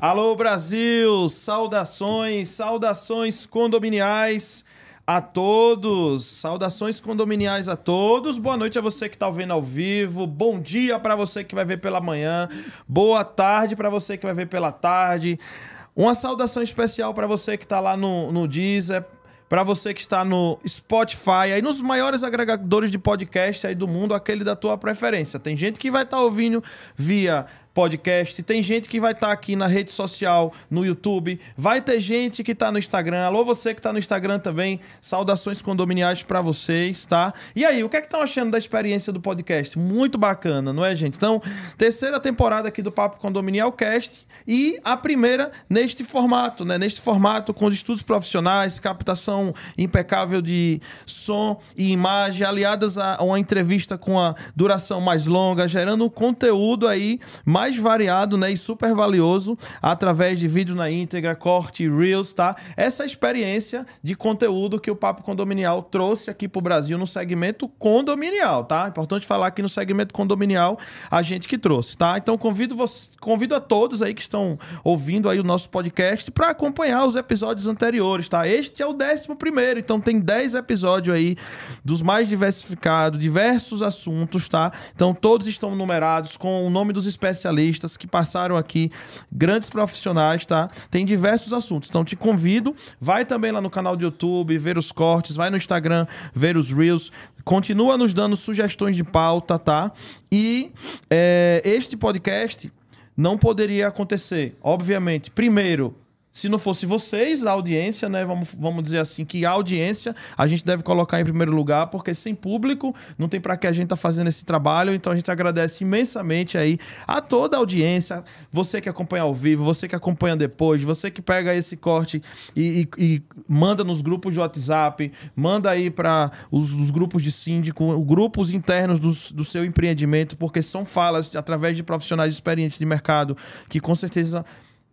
Alô Brasil, saudações, saudações condominiais a todos, saudações condominiais a todos. Boa noite a você que está vendo ao vivo. Bom dia para você que vai ver pela manhã. Boa tarde para você que vai ver pela tarde. Uma saudação especial para você que está lá no, no Deezer, para você que está no Spotify, aí nos maiores agregadores de podcast aí do mundo, aquele da tua preferência. Tem gente que vai estar tá ouvindo via podcast. Tem gente que vai estar tá aqui na rede social, no YouTube. Vai ter gente que está no Instagram. Alô, você que está no Instagram também. Saudações condominiais para vocês, tá? E aí, o que é que estão achando da experiência do podcast? Muito bacana, não é, gente? Então, terceira temporada aqui do Papo Condominial Cast e a primeira neste formato, né? Neste formato com os estudos profissionais, captação impecável de som e imagem, aliadas a uma entrevista com a duração mais longa, gerando conteúdo aí mais mais variado né, e super valioso através de vídeo na íntegra, corte, reels, tá? Essa experiência de conteúdo que o Papo Condominial trouxe aqui para o Brasil no segmento condominial, tá? Importante falar aqui no segmento condominial a gente que trouxe, tá? Então convido você, convido a todos aí que estão ouvindo aí o nosso podcast para acompanhar os episódios anteriores, tá? Este é o décimo primeiro, então tem 10 episódios aí dos mais diversificados, diversos assuntos, tá? Então todos estão numerados com o nome dos especialistas especialistas que passaram aqui, grandes profissionais, tá? Tem diversos assuntos. Então te convido, vai também lá no canal do YouTube, ver os cortes, vai no Instagram, ver os Reels. Continua nos dando sugestões de pauta, tá? E é, este podcast não poderia acontecer, obviamente. Primeiro, se não fosse vocês, a audiência, né? Vamos, vamos dizer assim, que a audiência a gente deve colocar em primeiro lugar, porque sem público não tem para que a gente tá fazendo esse trabalho. Então a gente agradece imensamente aí a toda a audiência, você que acompanha ao vivo, você que acompanha depois, você que pega esse corte e, e, e manda nos grupos de WhatsApp, manda aí para os, os, grupos de síndico, grupos internos do, do seu empreendimento, porque são falas através de profissionais experientes de mercado que com certeza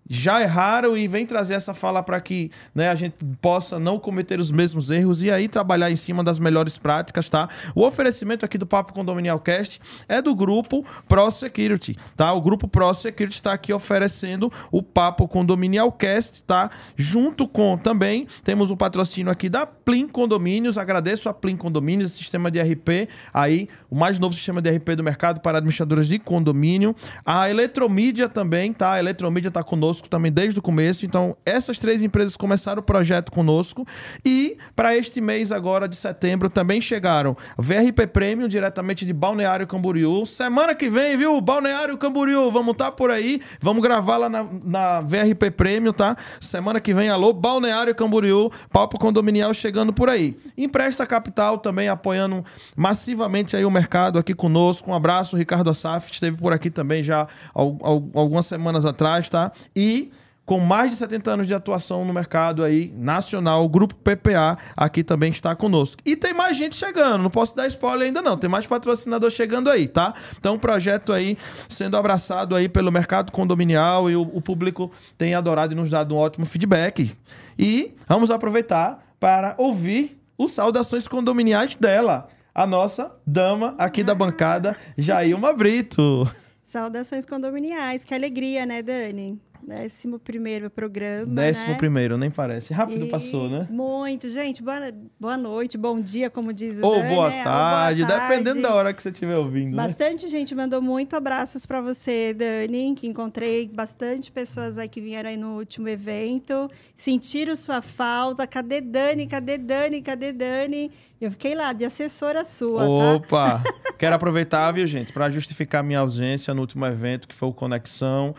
já erraram e vem trazer essa fala para que né, a gente possa não cometer os mesmos erros e aí trabalhar em cima das melhores práticas, tá? O oferecimento aqui do Papo Condominial Cast é do grupo Pro Security, tá? O grupo Pro Security está aqui oferecendo o Papo Condominial Cast, tá? Junto com também temos o patrocínio aqui da Plim Condomínios. Agradeço a Plim Condomínios, sistema de RP aí, o mais novo sistema de RP do mercado para administradoras de condomínio. A Eletromídia também, tá? A Eletromídia está conosco conosco também desde o começo. Então, essas três empresas começaram o projeto conosco. E para este mês agora de setembro também chegaram VRP Premium, diretamente de Balneário Camboriú. Semana que vem, viu? Balneário Camboriú, vamos estar tá por aí. Vamos gravar lá na, na VRP Premium, tá? Semana que vem, alô, Balneário Camboriú, Papo Condominial chegando por aí. Empresta Capital também apoiando massivamente aí o mercado aqui conosco. Um abraço, Ricardo Assaf, esteve por aqui também já algumas semanas atrás, tá? E e com mais de 70 anos de atuação no mercado aí nacional, o grupo PPA aqui também está conosco. E tem mais gente chegando, não posso dar spoiler ainda não, tem mais patrocinador chegando aí, tá? Então o projeto aí sendo abraçado aí pelo mercado condominial e o, o público tem adorado e nos dado um ótimo feedback. E vamos aproveitar para ouvir os saudações condominiais dela, a nossa dama aqui da bancada, Jailma Brito. Saudações condominiais, que alegria, né, Dani? Décimo primeiro programa. Décimo né? primeiro, nem parece. Rápido e passou, né? Muito. Gente, boa, boa noite, bom dia, como diz o Ou Dani, boa, né? tarde, Ou boa tarde, dependendo da hora que você estiver ouvindo. Né? Bastante né? gente mandou muito abraços para você, Dani, que encontrei bastante pessoas aí que vieram aí no último evento, sentiram sua falta. Cadê Dani? Cadê Dani? Cadê Dani? Eu fiquei lá de assessora sua, tá? Opa! Tá? Quero aproveitar, viu, gente, para justificar minha ausência no último evento, que foi o Conexão.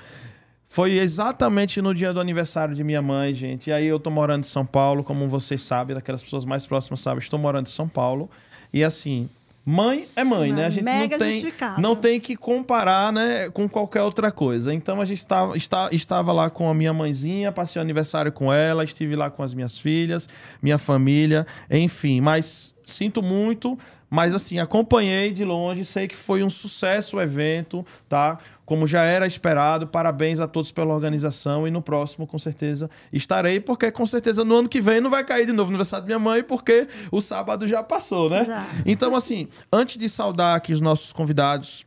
Foi exatamente no dia do aniversário de minha mãe, gente. E aí eu tô morando em São Paulo, como vocês sabem, daquelas pessoas mais próximas sabem, estou morando em São Paulo. E assim, mãe é mãe, né? A gente não tem, não tem que comparar, né, com qualquer outra coisa. Então a gente estava, está, estava lá com a minha mãezinha, passei o aniversário com ela, estive lá com as minhas filhas, minha família, enfim. Mas sinto muito, mas assim, acompanhei de longe, sei que foi um sucesso o evento, tá? Como já era esperado, parabéns a todos pela organização e no próximo, com certeza, estarei, porque com certeza no ano que vem não vai cair de novo no aniversário da minha mãe, porque o sábado já passou, né? Já. Então, assim, antes de saudar aqui os nossos convidados,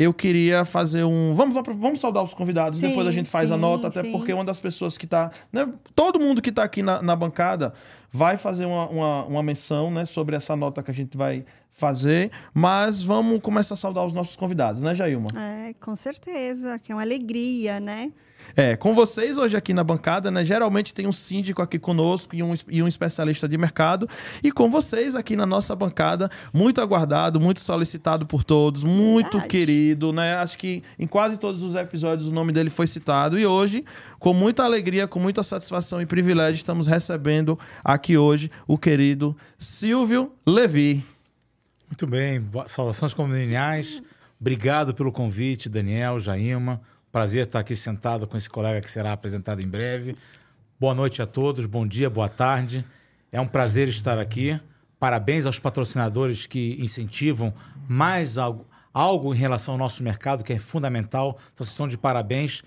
eu queria fazer um. Vamos, vamos saudar os convidados, Sim, depois a gente faz a sim, nota, até sim. porque uma das pessoas que tá. né, todo mundo que tá aqui na, na bancada vai fazer uma, uma, uma menção né, sobre essa nota que a gente vai fazer, mas vamos começar a saudar os nossos convidados, né, Jailma? É, com certeza, que é uma alegria, né? É, com vocês hoje aqui na bancada, né? Geralmente tem um síndico aqui conosco e um, e um especialista de mercado. E com vocês aqui na nossa bancada, muito aguardado, muito solicitado por todos, muito Verdade. querido, né? Acho que em quase todos os episódios o nome dele foi citado. E hoje, com muita alegria, com muita satisfação e privilégio, estamos recebendo aqui hoje o querido Silvio Levi. Muito bem, saudações condominiais. Obrigado pelo convite, Daniel, Jaima. Prazer estar aqui sentado com esse colega que será apresentado em breve. Boa noite a todos, bom dia, boa tarde. É um prazer estar aqui. Parabéns aos patrocinadores que incentivam mais algo, algo em relação ao nosso mercado, que é fundamental. Então, vocês estão de parabéns.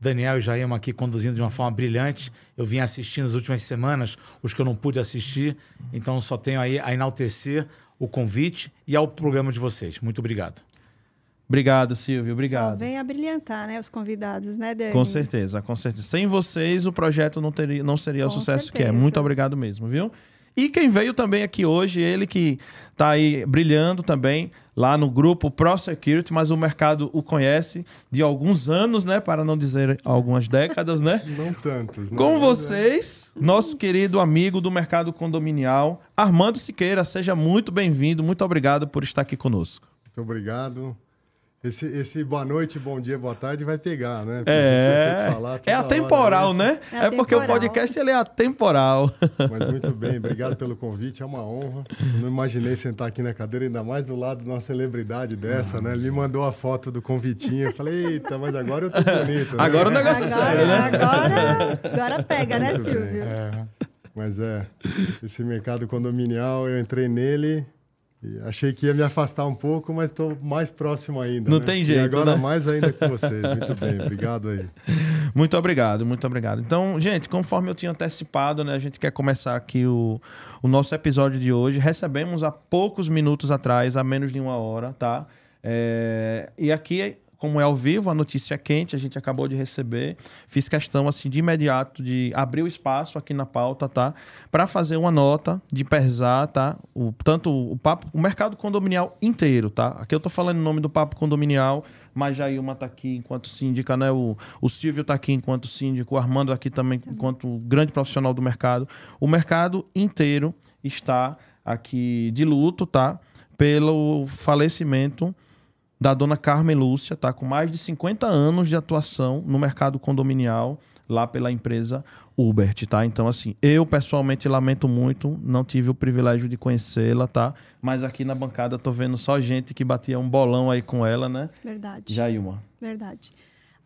Daniel e Jaima aqui conduzindo de uma forma brilhante. Eu vim assistindo nas últimas semanas os que eu não pude assistir, então só tenho aí a enaltecer o convite e ao programa de vocês. Muito obrigado. Obrigado, Silvio. Só Obrigado. vem a brilhantar, né? Os convidados, né, Dani? Com certeza, com certeza. Sem vocês, o projeto não, teria, não seria o Com sucesso que é. certeza. Muito obrigado mesmo, viu? E quem veio também aqui hoje, ele que tá aí brilhando também lá no grupo Pro Security, mas o mercado o conhece de alguns anos, né? Para não dizer algumas décadas, né? Não tantos, né? Com vocês, nosso querido amigo do mercado condominial, Armando Siqueira. Seja muito bem-vindo, muito obrigado por estar aqui conosco. Muito obrigado. Esse, esse boa noite, bom dia, boa tarde vai pegar, né? Porque a É, gente vai ter que falar é atemporal, isso. né? É É, porque o podcast ele é atemporal. Mas muito bem, obrigado pelo convite, é uma honra. Não imaginei sentar aqui na cadeira, ainda mais do lado de uma celebridade dessa, né? Ele me mandou a foto do convitinho, eu falei, eita, mas agora eu tô bonito. né? Agora o negócio é sério, né? Agora, agora pega, né, Muito bem. Silvio? Mas é, esse mercado condominial, eu entrei nele e achei que ia me afastar um pouco, mas estou mais próximo ainda. Não né? tem E jeito, agora né? mais ainda com vocês. Muito bem, obrigado aí. Muito obrigado, muito obrigado. Então, gente, conforme eu tinha antecipado, né, a gente quer começar aqui o, o nosso episódio de hoje. Recebemos há poucos minutos atrás, há menos de uma hora, tá? É, e aqui, como é ao vivo, a notícia é quente, a gente acabou de receber. Fiz questão, assim, de imediato de abrir o espaço aqui na pauta, tá? Para fazer uma nota de pesar, tá? O, tanto o papo, o mercado condominial inteiro, tá? Aqui eu tô falando em nome do papo condominial, mas Jailma tá aqui enquanto síndica, né? O, o Silvio tá aqui enquanto síndico, o Armando aqui também enquanto grande profissional do mercado. O mercado inteiro está aqui de luto, tá? Pelo falecimento da dona Carmen Lúcia, tá? Com mais de 50 anos de atuação no mercado condominial, lá pela empresa Ubert, tá? Então, assim, eu pessoalmente lamento muito, não tive o privilégio de conhecê-la, tá? Mas aqui na bancada tô vendo só gente que batia um bolão aí com ela, né? Verdade. Jailma. Verdade.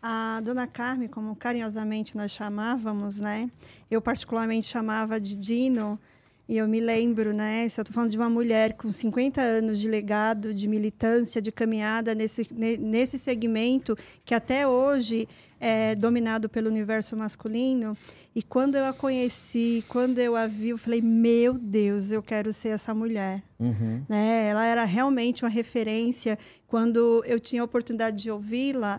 A dona Carmen, como carinhosamente nós chamávamos, né? Eu particularmente chamava de Dino, e eu me lembro, né? Se eu estou falando de uma mulher com 50 anos de legado, de militância, de caminhada nesse, ne- nesse segmento que até hoje é dominado pelo universo masculino. E quando eu a conheci, quando eu a vi, eu falei: Meu Deus, eu quero ser essa mulher Uhum. né? Ela era realmente uma referência. Quando eu tinha a oportunidade de ouvi-la,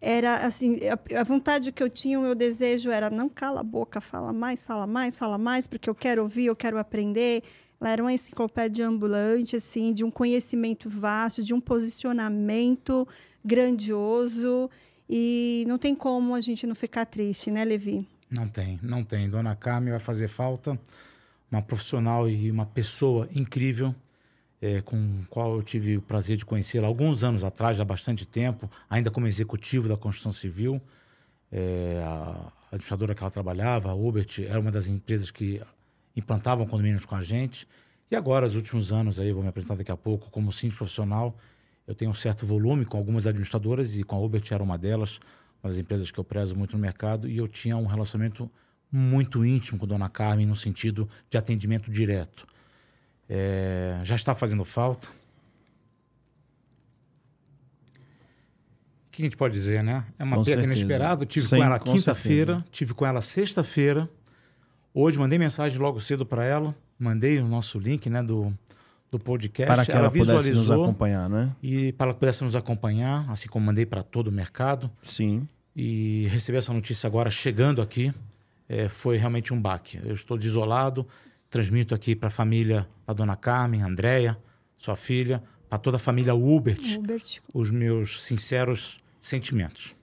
era assim, a, a vontade que eu tinha, o meu desejo era não cala a boca, fala mais, fala mais, fala mais, porque eu quero ouvir, eu quero aprender. Ela era uma enciclopédia ambulante, assim, de um conhecimento vasto, de um posicionamento grandioso. E não tem como a gente não ficar triste, né, Levi? Não tem, não tem. Dona Carmen vai fazer falta. Uma profissional e uma pessoa incrível, é, com a qual eu tive o prazer de conhecê-la alguns anos atrás, há bastante tempo, ainda como executivo da construção civil. É, a administradora que ela trabalhava, a Ubert, era uma das empresas que implantavam condomínios com a gente. E agora, nos últimos anos, aí, vou me apresentar daqui a pouco, como síndico profissional, eu tenho um certo volume com algumas administradoras e com a Ubert era uma delas, uma das empresas que eu prezo muito no mercado, e eu tinha um relacionamento muito íntimo com a Dona Carmen no sentido de atendimento direto. É, já está fazendo falta. O que a gente pode dizer, né? É uma Com perda certeza. inesperada. Tive Sim, com ela quinta-feira, tive com ela sexta-feira. Hoje mandei mensagem logo cedo para ela, mandei o nosso link né, do, do podcast. Para que ela, pudesse nos acompanhar, né? E para que pudesse nos acompanhar, assim como mandei para todo o mercado. Sim. E receber essa notícia agora chegando aqui é, foi realmente um baque. Eu estou desolado, transmito aqui para a família da dona Carmen, Andréia, sua filha, para toda a família Hubert, Hubert. os meus sinceros sentimentos.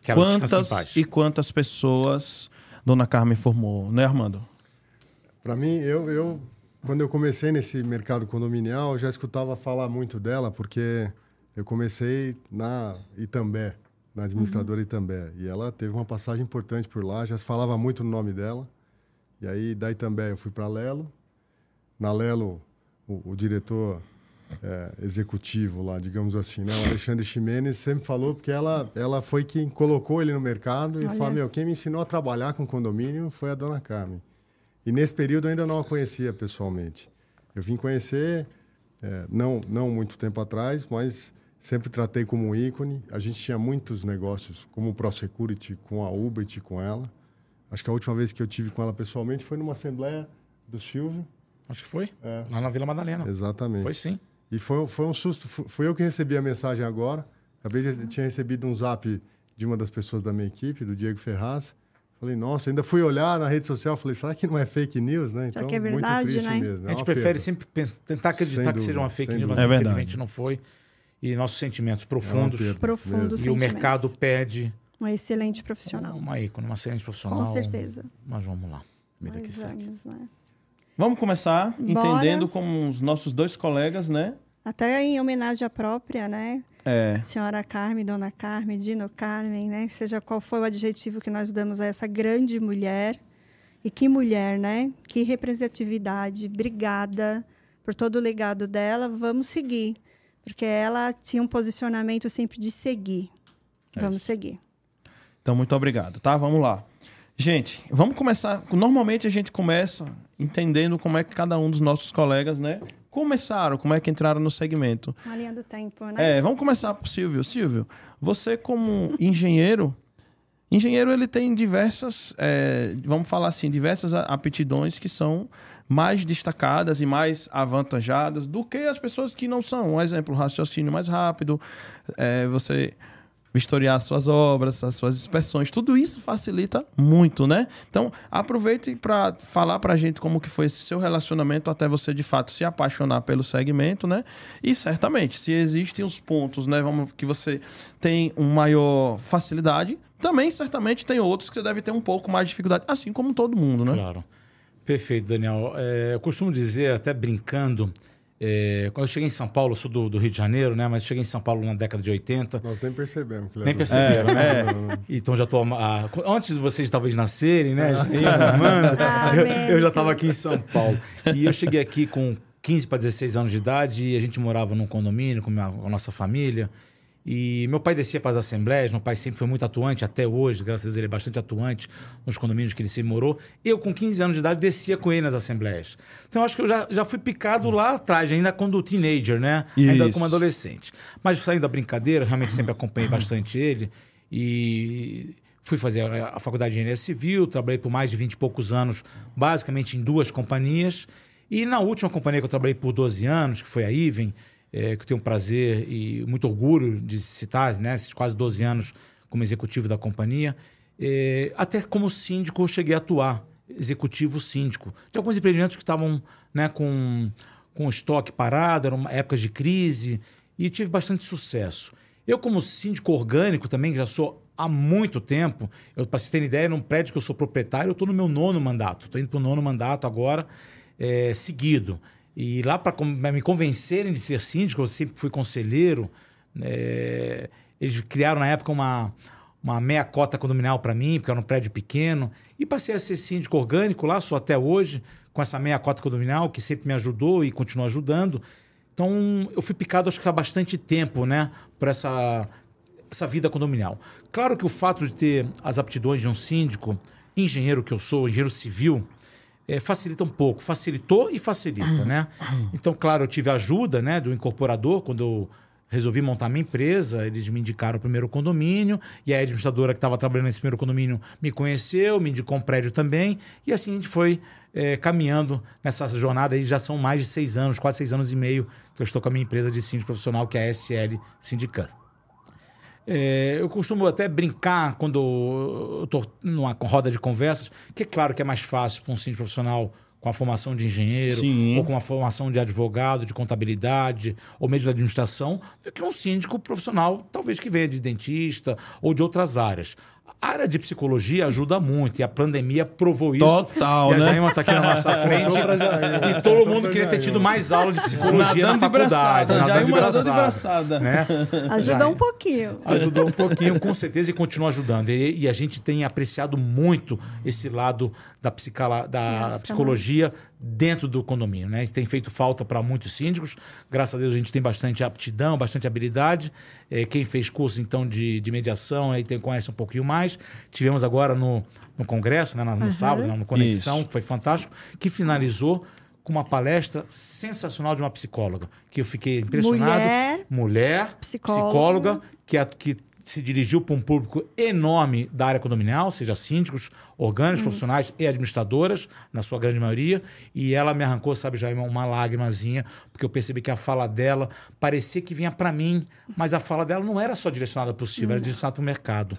Que quantas e quantas pessoas dona Carmen formou, né, Armando? Para mim, eu, eu quando eu comecei nesse mercado condominial, eu já escutava falar muito dela, porque eu comecei na Itambé, na administradora uhum. Itambé. E ela teve uma passagem importante por lá, já se falava muito no nome dela. E aí, da Itambé, eu fui para Lelo. Na Lelo, o, o diretor é, executivo lá, digamos assim, né? O Alexandre Ximenes sempre falou, porque ela, ela foi quem colocou ele no mercado e falou, meu, quem me ensinou a trabalhar com condomínio foi a dona Carmen. E nesse período eu ainda não a conhecia pessoalmente. Eu vim conhecer, é, não, não muito tempo atrás, mas sempre tratei como um ícone. A gente tinha muitos negócios, como o ProSecurity, com a Ubert, com ela. Acho que a última vez que eu tive com ela pessoalmente foi numa assembleia do Silvio. Acho que foi. É. Lá na Vila Madalena. Exatamente. Foi sim. E foi, foi um susto. Foi eu que recebi a mensagem agora. Acabei de tinha recebido um zap de uma das pessoas da minha equipe, do Diego Ferraz. Falei, nossa, ainda fui olhar na rede social, falei, será que não é fake news, né? Então, que é verdade, muito triste né? mesmo. É a gente prefere perda. sempre tentar acreditar dúvida, que seja uma fake news, mas é infelizmente não foi. E nossos sentimentos profundos. É profundos E o mercado pede... Um excelente profissional. Uma ícone, uma excelente profissional. Com certeza. Mas vamos lá. Vida que vamos, né? Vamos começar Bora. entendendo como os nossos dois colegas, né? Até em homenagem à própria, né? É. Senhora Carmen, Dona Carmen, Dino Carmen, né? Seja qual for o adjetivo que nós damos a essa grande mulher. E que mulher, né? Que representatividade. Obrigada por todo o legado dela. Vamos seguir. Porque ela tinha um posicionamento sempre de seguir. É vamos isso. seguir. Então, muito obrigado, tá? Vamos lá. Gente, vamos começar. Normalmente a gente começa entendendo como é que cada um dos nossos colegas, né, começaram, como é que entraram no segmento. Uma linha do tempo, né? É, vamos começar por Silvio. Silvio, você como engenheiro, engenheiro ele tem diversas, é, vamos falar assim, diversas aptidões que são mais destacadas e mais avantajadas do que as pessoas que não são. Um exemplo, raciocínio mais rápido, é, você vistoriar suas obras, as suas inspeções, tudo isso facilita muito, né? Então, aproveite para falar para a gente como que foi esse seu relacionamento até você de fato se apaixonar pelo segmento, né? E certamente, se existem os pontos, né, vamos que você tem uma maior facilidade, também certamente tem outros que você deve ter um pouco mais de dificuldade, assim como todo mundo, né? Claro. Perfeito, Daniel. É, eu costumo dizer, até brincando, é, quando eu cheguei em São Paulo, eu sou do, do, Rio de Janeiro, né? Mas cheguei em São Paulo na década de 80. Nós nem percebemos. Que nem perceberam, é, né? Então já estou. antes de vocês talvez nascerem, né? Ah, eu, eu, já estava aqui em São Paulo. E eu cheguei aqui com 15 para 16 anos de idade e a gente morava num condomínio com, minha, com a nossa família. E meu pai descia para as assembleias, meu pai sempre foi muito atuante, até hoje, graças a Deus ele é bastante atuante nos condomínios que ele se morou. Eu, com 15 anos de idade, descia com ele nas assembleias. Então, acho que eu já, já fui picado lá atrás, ainda quando teenager, né? Isso. Ainda como adolescente. Mas saindo da brincadeira, realmente sempre acompanhei bastante ele. E fui fazer a faculdade de engenharia civil, trabalhei por mais de 20 e poucos anos, basicamente em duas companhias. E na última companhia que eu trabalhei por 12 anos, que foi a Iven, é, que eu tenho prazer e muito orgulho de citar, né, esses quase 12 anos como executivo da companhia. É, até como síndico eu cheguei a atuar, executivo síndico, de alguns empreendimentos que estavam né, com, com estoque parado, eram épocas de crise, e tive bastante sucesso. Eu, como síndico orgânico também, já sou há muito tempo, para vocês terem ideia, num prédio que eu sou proprietário, eu estou no meu nono mandato, estou indo para o nono mandato agora, é, seguido. E lá para me convencerem de ser síndico, eu sempre fui conselheiro. É, eles criaram na época uma, uma meia cota condominial para mim, porque era um prédio pequeno. E passei a ser síndico orgânico lá, sou até hoje, com essa meia cota condominial, que sempre me ajudou e continua ajudando. Então, eu fui picado, acho que há bastante tempo, né, por essa, essa vida condominial. Claro que o fato de ter as aptidões de um síndico, engenheiro que eu sou, engenheiro civil, é, facilita um pouco. Facilitou e facilita, né? Então, claro, eu tive ajuda né, do incorporador quando eu resolvi montar minha empresa, eles me indicaram o primeiro condomínio, e a administradora que estava trabalhando nesse primeiro condomínio me conheceu, me indicou um prédio também, e assim a gente foi é, caminhando nessa jornada aí, já são mais de seis anos, quase seis anos e meio, que eu estou com a minha empresa de síndico profissional, que é a SL Sindicat. É, eu costumo até brincar quando eu estou numa roda de conversas, que é claro que é mais fácil para um síndico profissional com a formação de engenheiro, Sim. ou com a formação de advogado, de contabilidade, ou mesmo de administração, do que um síndico profissional, talvez que venha de dentista ou de outras áreas. A área de psicologia ajuda muito, e a pandemia provou isso. Total, e a né? Jaima está aqui na nossa frente. E todo mundo queria ter tido mais aula de psicologia Nadando na de faculdade. braçada, nadando Jaima nadando de braçada. Né? Ajudou um pouquinho. Ajudou um pouquinho, com certeza, e continua ajudando. E, e a gente tem apreciado muito esse lado da, psicala, da Nossa, psicologia dentro do condomínio. Né? Isso tem feito falta para muitos síndicos. Graças a Deus a gente tem bastante aptidão, bastante habilidade. Eh, quem fez curso, então, de, de mediação, aí tem, conhece um pouquinho mais. Tivemos agora no, no congresso, né, no, no sábado, né, no Conexão, Isso. que foi fantástico, que finalizou com uma palestra sensacional de uma psicóloga, que eu fiquei impressionado. Mulher, mulher psicóloga. psicóloga, que, a- que se dirigiu para um público enorme da área condominial, seja síndicos, orgânicos, profissionais e administradoras, na sua grande maioria. E ela me arrancou, sabe, já uma lágrimazinha, porque eu percebi que a fala dela parecia que vinha para mim, mas a fala dela não era só direcionada para o Silvio, era direcionada para o mercado.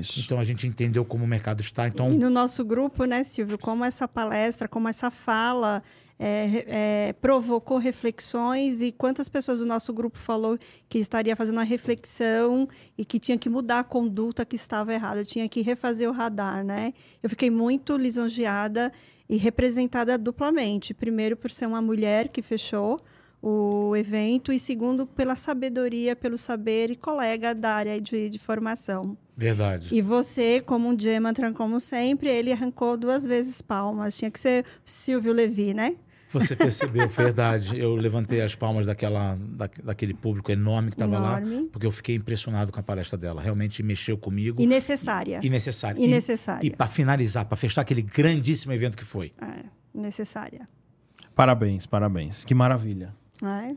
Isso. Então a gente entendeu como o mercado está. Então, E no nosso grupo, né, Silvio, como essa palestra, como essa fala é, é, provocou reflexões e quantas pessoas do nosso grupo falou que estaria fazendo uma reflexão e que tinha que mudar a conduta que estava errada, tinha que refazer o radar, né? Eu fiquei muito lisonjeada e representada duplamente. Primeiro, por ser uma mulher que fechou o evento e segundo, pela sabedoria, pelo saber e colega da área de, de formação. verdade. E você, como um Gemantran, como sempre, ele arrancou duas vezes palmas. Tinha que ser Silvio Levi, né? Você percebeu, verdade. Eu levantei as palmas daquela, da, daquele público enorme que estava lá, Enorme. porque eu fiquei impressionado com a palestra dela. Realmente mexeu comigo. E necessária. E necessário. E necessária. E, para finalizar, para fechar aquele grandíssimo evento que foi. É, necessária. Parabéns, parabéns. Que maravilha. É.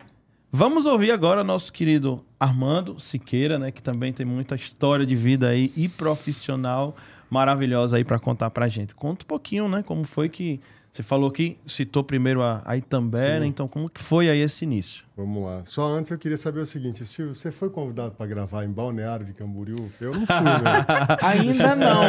Vamos ouvir agora nosso querido Armando Siqueira, né, que também tem muita história de vida aí e profissional maravilhosa aí para contar pra gente. Conta um pouquinho, né, como foi que você falou que citou primeiro a, a Itambé, né, então como que foi aí esse início? Vamos lá. Só antes eu queria saber o seguinte, Silvio, você foi convidado para gravar em Balneário de Camboriú? Eu não fui, né? Ainda não.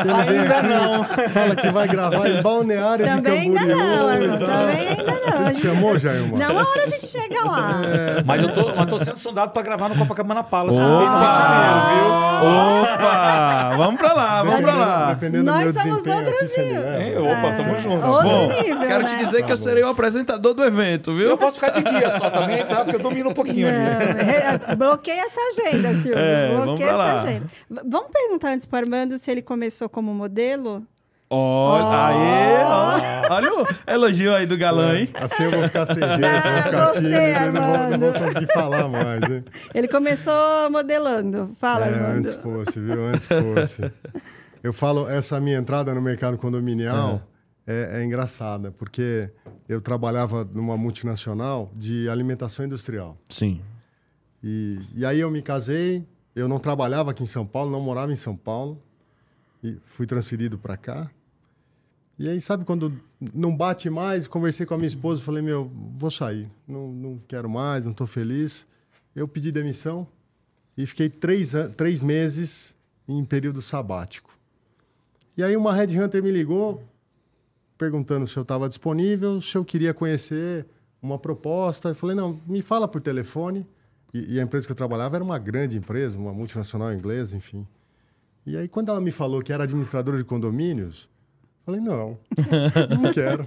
Ele vem aqui, Fala que vai gravar em Balneário Também de ainda Camboriú. não, e Armando. tal. Também ainda não. A gente- chamou, Jailma? Não, uma hora a gente chega lá. mas eu tô, mas tô sendo sondado para gravar no Copacabana Palace. Opa! também no Rio de Janeiro, viu? Opa! vamos pra lá, vamos pra lá. Dependendo do Nós meu somos desempenho outro aqui, você me nível. Hein? Opa, tamo junto. Outro Bom, nível, quero né? te dizer que eu Tá serei o apresentador do evento, viu? Eu posso ficar de guia só também, tá? Porque eu domino um pouquinho ali. Bloqueia essa agenda, Silvio. É, vamos bloqueia pra essa lá. agenda. Vamos perguntar antes para o Armando se ele começou como modelo? Olha, aê, ó. olha o elogio aí do galã, hein? Assim eu vou ficar sem jeito, vou ficar Você, tímido, eu não vou, não vou conseguir falar mais. Hein? Ele começou modelando. Fala, É, Armando. antes fosse, viu? Antes fosse. Eu falo, essa minha entrada no mercado condominial é, é engraçada, porque eu trabalhava numa multinacional de alimentação industrial. Sim. E, e aí eu me casei, eu não trabalhava aqui em São Paulo, não morava em São Paulo, e fui transferido para cá. E aí, sabe, quando não bate mais, conversei com a minha esposa, falei, meu, vou sair, não, não quero mais, não estou feliz. Eu pedi demissão e fiquei três, três meses em período sabático. E aí uma headhunter me ligou, perguntando se eu estava disponível, se eu queria conhecer uma proposta. Eu falei, não, me fala por telefone. E, e a empresa que eu trabalhava era uma grande empresa, uma multinacional inglesa, enfim. E aí, quando ela me falou que era administradora de condomínios, falei, não, não quero.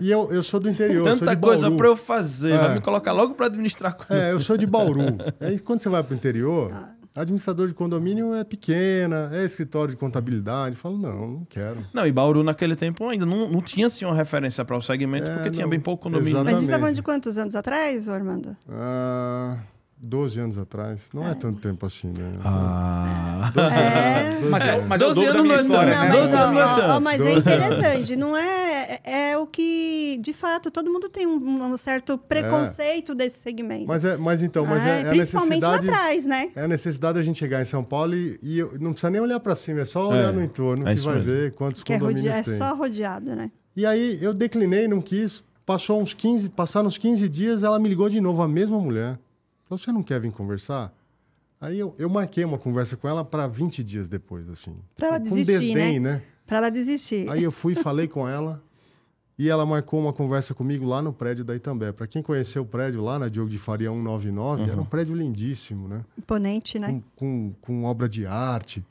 E eu, eu sou do interior, eu sou Tanta de coisa Bauru. pra eu fazer. É. Vai me colocar logo pra administrar. É, eu sou de Bauru. Aí quando você vai para o interior, administrador de condomínio é pequena, é escritório de contabilidade. Eu falo, não, não quero. Não, e Bauru naquele tempo ainda não, não tinha assim uma referência para o segmento, É, porque tinha não, bem pouco condomínio. Mas a gente está Exatamente. falando de quantos anos atrás, Armando? Ah, 12 anos atrás. Não é, tanto tempo assim, né? Ah. É. Mas é, mas é o 12 dobro da anos minha não é história, tanto, né? Não, Doze mas, ó, anos não é ó, ó, tanto. mas é anos. interessante, não é, é, é o que, de fato, todo mundo tem um, um certo preconceito desse segmento. Mas, é, mas então, mas é, é a principalmente lá necessidade. atrás, né? É a necessidade da gente chegar em São Paulo e, e eu- não precisa nem olhar para cima, é só olhar É, no entorno é que vai mesmo. ver quantos Que é, condomínios é tem. só rodeado, né? E aí eu declinei, não quis. Passou uns 15, passaram uns 15 dias, ela me ligou de novo, a mesma mulher. Falou, você não quer vir conversar? Aí eu, eu marquei uma conversa com ela para 20 dias depois, assim. Pra ela com desistir, desdém, né? Pra ela desistir. Aí eu fui, falei com ela e ela marcou uma conversa comigo lá no prédio da Itambé. Para quem conheceu o prédio lá na Diogo de Faria 199, Uhum. era um prédio lindíssimo, né? Imponente, né? Com, com, com obra de arte.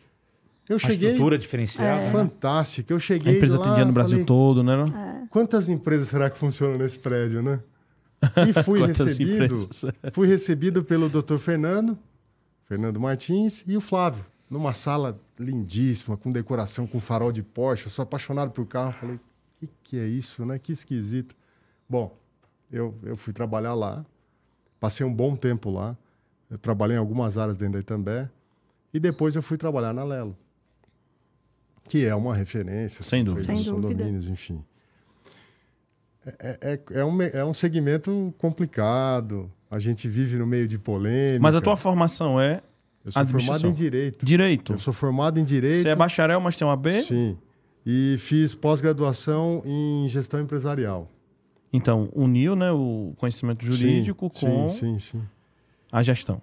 Eu Uma cheguei... estrutura diferenciada. né? Fantástico. Eu A cheguei empresa lá, atendia no Brasil falei, todo, né? não? Quantas empresas será que funcionam nesse prédio, né? E fui recebido, fui recebido pelo Dr. Fernando, Fernando Martins e o Flávio, numa sala lindíssima, com decoração, com farol de Porsche. Eu sou apaixonado por carro. Falei, o que, que é isso, né? Que esquisito. Bom, eu, eu fui trabalhar lá, passei um bom tempo lá, eu trabalhei em algumas áreas dentro da Itambé, e depois eu fui trabalhar na Lelo, que é uma referência. Sem dúvida. Sem dúvida. condomínios, enfim. É, é, é, um, me- é um segmento complicado, a gente vive no meio de polêmica. Mas a tua formação é Eu sou formado em Direito. direito. Eu sou formado em Direito. Você é bacharel, mas tem uma B? Sim. E fiz pós-graduação em Gestão Empresarial. Então, uniu né, o conhecimento jurídico sim, com Sim, sim, sim. a gestão.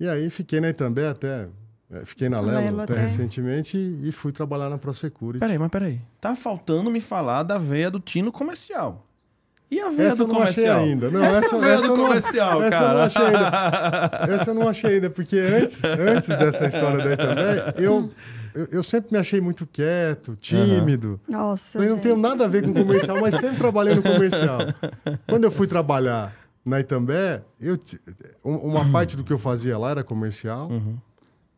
E aí fiquei na Itambé até... é, Fiquei na Lelo, Lelo até, até. recentemente e, e fui trabalhar na Prosecure. Peraí, mas peraí. Tá faltando me falar da veia do tino comercial. E a veia Essa do eu não achei comercial? ainda. Não, essa, é veia essa do eu não- comercial, essa cara. eu não achei ainda. Essa eu não achei ainda, porque antes, antes dessa história da Itambé, eu, eu, eu sempre me achei muito quieto, tímido. Nossa. Eu não gente. tenho nada a ver com comercial, mas sempre trabalhei no comercial. Quando eu fui trabalhar na Itambé, eu, um- uma parte do que eu fazia lá era comercial.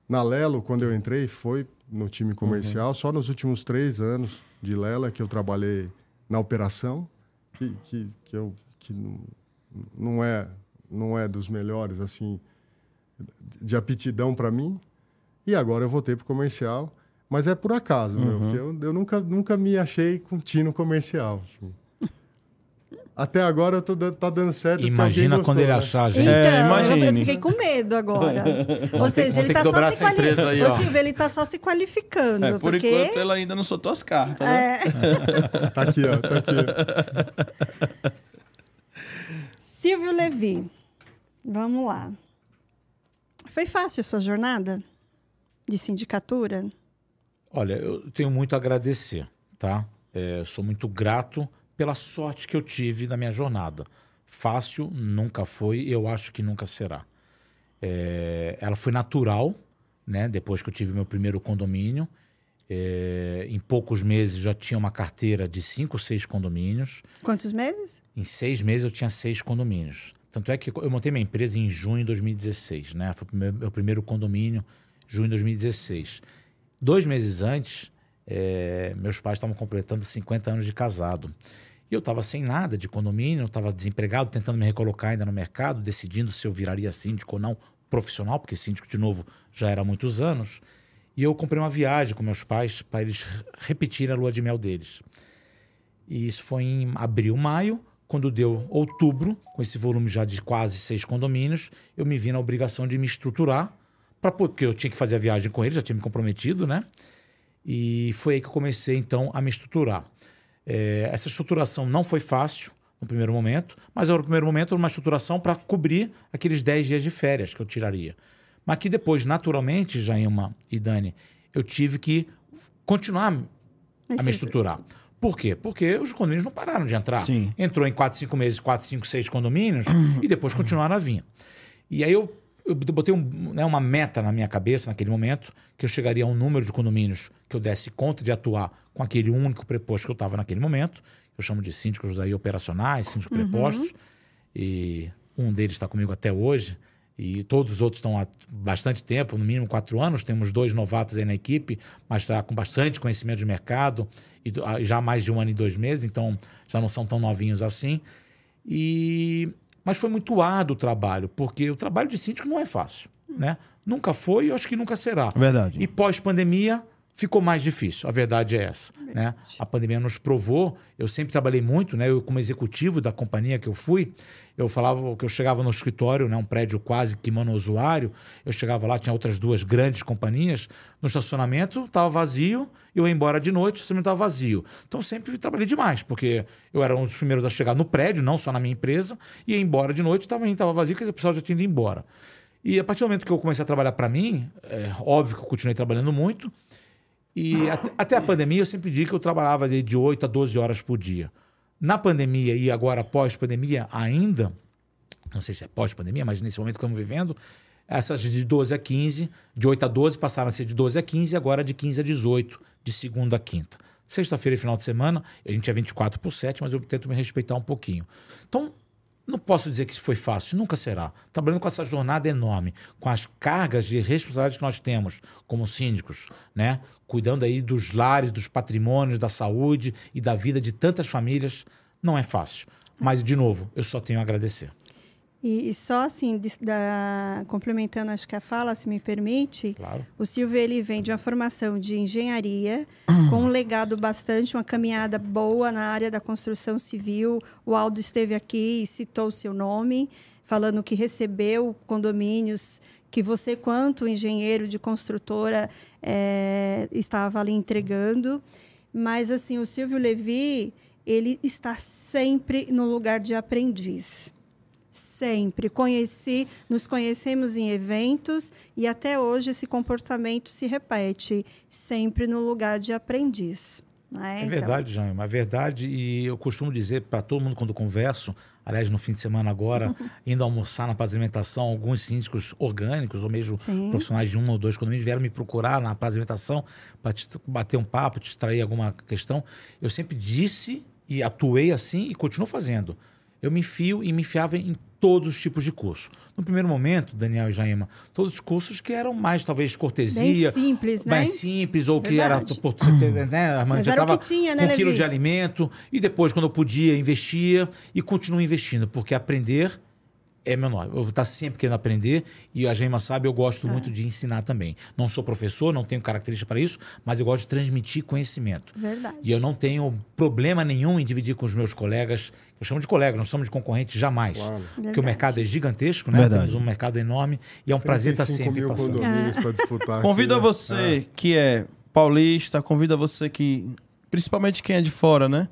Na Lelo, quando eu entrei, foi no time comercial. Só nos últimos três anos de Lela que eu trabalhei na operação, que, que, que, eu, que não, não, é, não é dos melhores, assim, de aptidão para mim. E agora eu voltei para comercial. Mas é por acaso, meu, porque eu, eu nunca, nunca me achei com tino comercial. assim. Até agora eu tô, tá dando certo. Imagina alguém quando gostou, ele né? achar a gente. Então, É, eu- imagine. eu fiquei com medo agora. Ou seja, ele tá só se qualificando. aí. Ô, Silvio, ele tá só se qualificando. É, por porque... enquanto ela ainda não soltou as cartas, né? É. Tá aqui, ó. Tá aqui. ó. Silvio Levi, vamos lá. Foi fácil a sua jornada de sindicatura? Olha, eu tenho muito a agradecer, tá? É, sou muito grato pela sorte que eu tive na minha jornada. Fácil nunca foi e eu acho que nunca será. É, ela foi natural, né? Depois que eu tive meu primeiro condomínio. É, em poucos meses já tinha uma carteira de cinco, seis condomínios. Quantos meses? Em seis meses eu tinha seis condomínios. Tanto é que eu montei minha empresa em junho de 2016, né? Foi o meu, meu primeiro condomínio, junho de 2016. Dois meses antes, eh, meus pais estavam completando 50 anos de casado. E eu estava sem nada de condomínio, estava desempregado, tentando me recolocar ainda no mercado, decidindo se eu viraria síndico ou não profissional, porque síndico, de novo, já era há muitos anos. E eu comprei uma viagem com meus pais para eles re- repetirem a lua de mel deles. E isso foi em abril, maio. Quando deu outubro, com esse volume já de quase seis condomínios, eu me vi na obrigação de me estruturar, pra, porque eu tinha que fazer a viagem com eles, já tinha me comprometido, né? E foi aí que eu comecei, então, a me estruturar. É, essa estruturação não foi fácil no primeiro momento, mas no primeiro momento era uma estruturação para cobrir aqueles 10 dias de férias que eu tiraria. Mas que depois, naturalmente, Jailma e Dani, eu tive que continuar a me estruturar. Por quê? Porque os condomínios não pararam de entrar. Sim. Entrou em 4, 5 meses, 4, 5, 6 condomínios e depois continuaram a vir. E aí eu, eu botei um- né, uma meta na minha cabeça naquele momento, que eu chegaria a um número de condomínios que eu desse conta de atuar com aquele único preposto que eu estava naquele momento. Eu chamo de síndicos aí operacionais, síndicos prepostos. E um deles está comigo até hoje. E todos os outros estão há bastante tempo, no mínimo quatro anos. Temos dois novatos aí na equipe, mas está com bastante conhecimento de mercado e do- ah, já há mais de um ano e dois meses, então já não são tão novinhos assim. E mas foi muito árduo o trabalho, porque o trabalho de síndico não é fácil, né? Nunca foi e acho que nunca será. Verdade. E pós-pandemia, ficou mais difícil. A verdade é essa. Né? A pandemia nos provou. Eu sempre trabalhei muito, né? Eu, como executivo da companhia que eu fui, eu falava que eu chegava no escritório, né? um prédio quase que monousuário. Eu chegava lá, tinha outras duas grandes companhias. No estacionamento estava vazio, eu ia embora de noite, o estacionamento estava vazio. Então sempre trabalhei demais, porque eu era um dos primeiros a chegar no prédio, não só na minha empresa, ia embora de noite, também estava vazio, porque o pessoal já tinha ido embora. E a partir do momento que eu comecei a trabalhar para mim, é óbvio que eu continuei trabalhando muito. E até, até, a pandemia eu sempre digo que eu trabalhava de, de 8 a 12 horas por dia. Na pandemia e agora pós-pandemia ainda, não sei se é pós-pandemia, mas nesse momento que estamos vivendo, essas de 12 a 15, de 8 a 12 passaram a ser de 12 a 15 e agora de 15 a 18, de segunda a quinta. Sexta-feira e final de semana, a gente é 24 por 7, mas eu tento me respeitar um pouquinho. Então, não posso dizer que foi fácil, nunca será. Trabalhando com essa jornada enorme, com as cargas de responsabilidade que nós temos como síndicos, né? Cuidando aí dos lares, dos patrimônios, da saúde e da vida de tantas famílias, não é fácil. Mas, de novo, eu só tenho a agradecer. E, e, só assim, de, da, complementando acho que a fala, se me permite, claro. o Silvio ele vem de uma formação de engenharia, com um legado bastante, uma caminhada boa na área da construção civil. O Aldo esteve aqui e citou o seu nome, falando que recebeu condomínios que você, quanto engenheiro de construtora, é, estava ali entregando. Mas, assim, o Silvio Levi, ele está sempre no lugar de aprendiz sempre. Conheci, nos conhecemos em eventos e até hoje esse comportamento se repete, sempre no lugar de aprendiz. É, é verdade, então... Jaime, é verdade. E eu costumo dizer para todo mundo quando converso, aliás, no fim de semana agora, indo almoçar na de alimentação, alguns síndicos orgânicos ou mesmo Sim. profissionais de um ou dois condomínios vieram me procurar na de alimentação para bater um papo, te extrair alguma questão. Eu sempre disse e atuei assim e continuo fazendo eu me enfio e me enfiava em todos os tipos de curso. No primeiro momento, Daniel e Jaima, todos os cursos que eram mais, talvez, cortesia. Bem simples, né? Mais simples, ou Verdade. que era. Né, a Mas já estava né, com um quilo de alimento. E depois, quando eu podia, investia e continuo investindo, porque aprender é menor. Eu vou estar sempre querendo aprender e a Gema sabe, eu gosto é. muito de ensinar também. Não sou professor, não tenho característica para isso, mas eu gosto de transmitir conhecimento. Verdade. E eu não tenho problema nenhum em dividir com os meus colegas. Eu chamo de colegas, não somos de concorrentes jamais. Claro. Porque o mercado é gigantesco, né? Verdade. Temos um mercado enorme e é um prazer estar sempre mil passando. Condomínios para disputar Convido a você é. que é paulista, convido a você que principalmente quem é de fora, né?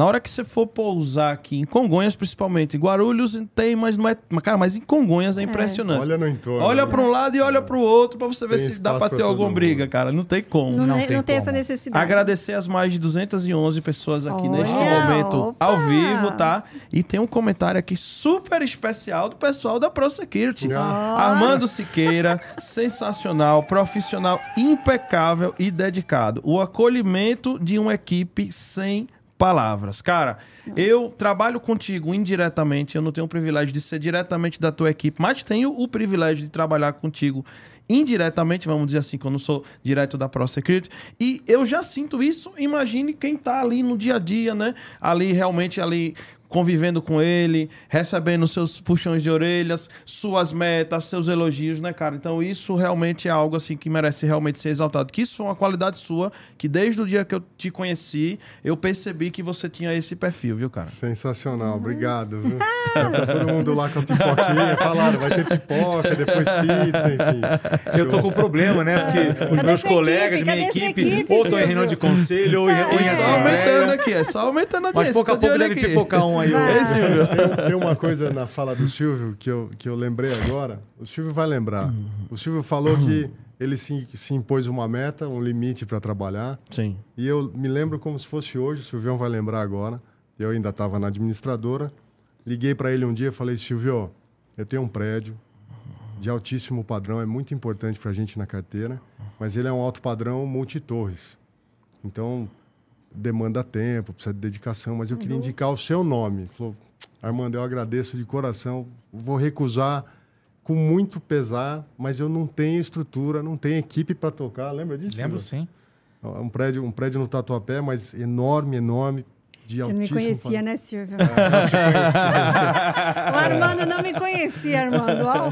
Na hora que você for pousar aqui, em Congonhas principalmente, Guarulhos tem, mas não é. Cara, mas em Congonhas é, é. impressionante. Olha no entorno. Olha né? para um lado e olha para o outro para você ver tem se dá para ter alguma briga, cara. Não tem como. Não, não, tem, não tem essa necessidade. Agradecer as mais de 211 pessoas aqui oh, neste momento opa. ao vivo, tá? E tem um comentário aqui super especial do pessoal da ProSecurity. Oh. Armando Siqueira, sensacional, profissional impecável e dedicado. O acolhimento de uma equipe sem palavras. Cara, eu trabalho contigo indiretamente, eu não tenho o privilégio de ser diretamente da tua equipe, mas tenho o privilégio de trabalhar contigo indiretamente, vamos dizer assim, quando sou direto da ProSecurity. E eu já sinto isso, imagine quem tá ali no dia a dia, né? Ali realmente ali convivendo com ele, recebendo seus puxões de orelhas, suas metas, seus elogios, né, cara? Então isso realmente é algo assim que merece realmente ser exaltado. Que isso foi uma qualidade sua, que desde o dia que eu te conheci, eu percebi que você tinha esse perfil, viu, cara? Sensacional, obrigado. Viu? tá todo mundo lá com a pipoquinha, falaram, vai ter pipoca, depois pizza, enfim. Eu tô com problema, né? Porque os meus colegas, equipe? minha equipe, equipe, ou estão em reunião de conselho, ou em, ou em É só aumentando aqui, é só aumentando a Mas pouco a pouco deve pipocar um aí. Tem, tem, uma coisa na fala do Silvio que eu, que eu lembrei agora. O Silvio vai lembrar. O Silvio falou que ele se, se impôs uma meta, um limite para trabalhar. Sim. E eu me lembro como se fosse hoje, o Silvio vai lembrar agora. Eu ainda estava na administradora. Liguei para ele um dia e falei: Silvio, eu tenho um prédio de altíssimo padrão, é muito importante para a gente na carteira, mas ele é um alto padrão multitorres. Então, demanda tempo, precisa de dedicação, mas eu queria uhum. indicar o seu nome. Ele falou, Armando, eu agradeço de coração, vou recusar com muito pesar, mas eu não tenho estrutura, não tenho equipe para tocar. Lembra disso? Lembro sim. Um prédio, um prédio no Tatuapé, mas enorme, enorme, de Você não me altíssimo conhecia, né, Silvio? o Armando não me conhecia, Armando. Ó,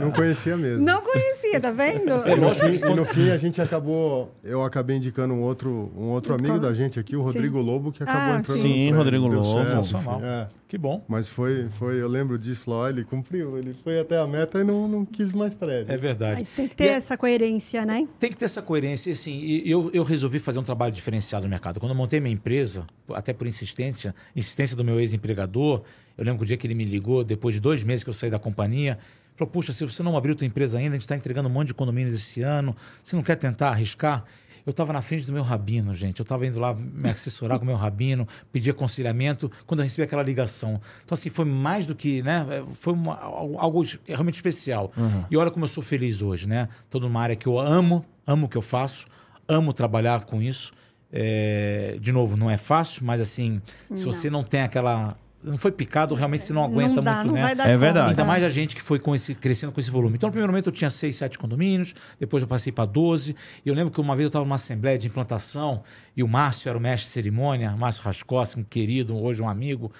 Não conhecia mesmo. Não conhecia, tá vendo? E no, fim, e no fim, a gente acabou. Eu acabei indicando um outro, um outro amigo da gente aqui, o Rodrigo Lobo, que acabou Ah, entrando. sim. no Sim. Rodrigo Deu Lobo. certo, é. Que bom. Mas foi, foi, eu lembro disso, falou, ó, ele cumpriu, ele foi até a meta e não, não quis mais prédio. É verdade. Mas tem que ter E é- essa coerência, né? Tem que ter essa coerência. E, assim, e eu, eu resolvi fazer um trabalho diferenciado no mercado. Quando eu montei minha empresa, até por insistência, insistência do meu ex-empregador, eu lembro que o dia que ele me ligou, depois de dois meses que eu saí da companhia, falou: Puxa, se você não abriu tua empresa ainda, a gente está entregando um monte de condomínios esse ano, você não quer tentar arriscar? Eu estava na frente do meu rabino, gente. Eu estava indo lá me assessorar com o meu rabino, pedir aconselhamento, quando eu recebi aquela ligação. Então, assim, foi mais do que, né? Foi uma- algo realmente especial. E olha como eu sou feliz hoje, né? Estou numa área que eu amo, amo o que eu faço, amo trabalhar com isso. É, de novo, não é fácil, mas assim, se você não tem aquela. Não foi picado, realmente você não aguenta não dá, muito, não né? vai dar É verdade. Ainda mais a gente que foi com esse, crescendo com esse volume. Então, no primeiro momento, eu tinha seis, sete condomínios, depois eu passei para 12. E eu lembro que uma vez eu estava numa assembleia de implantação e o Márcio era o mestre de cerimônia, Márcio Rascossi, um querido, hoje um amigo.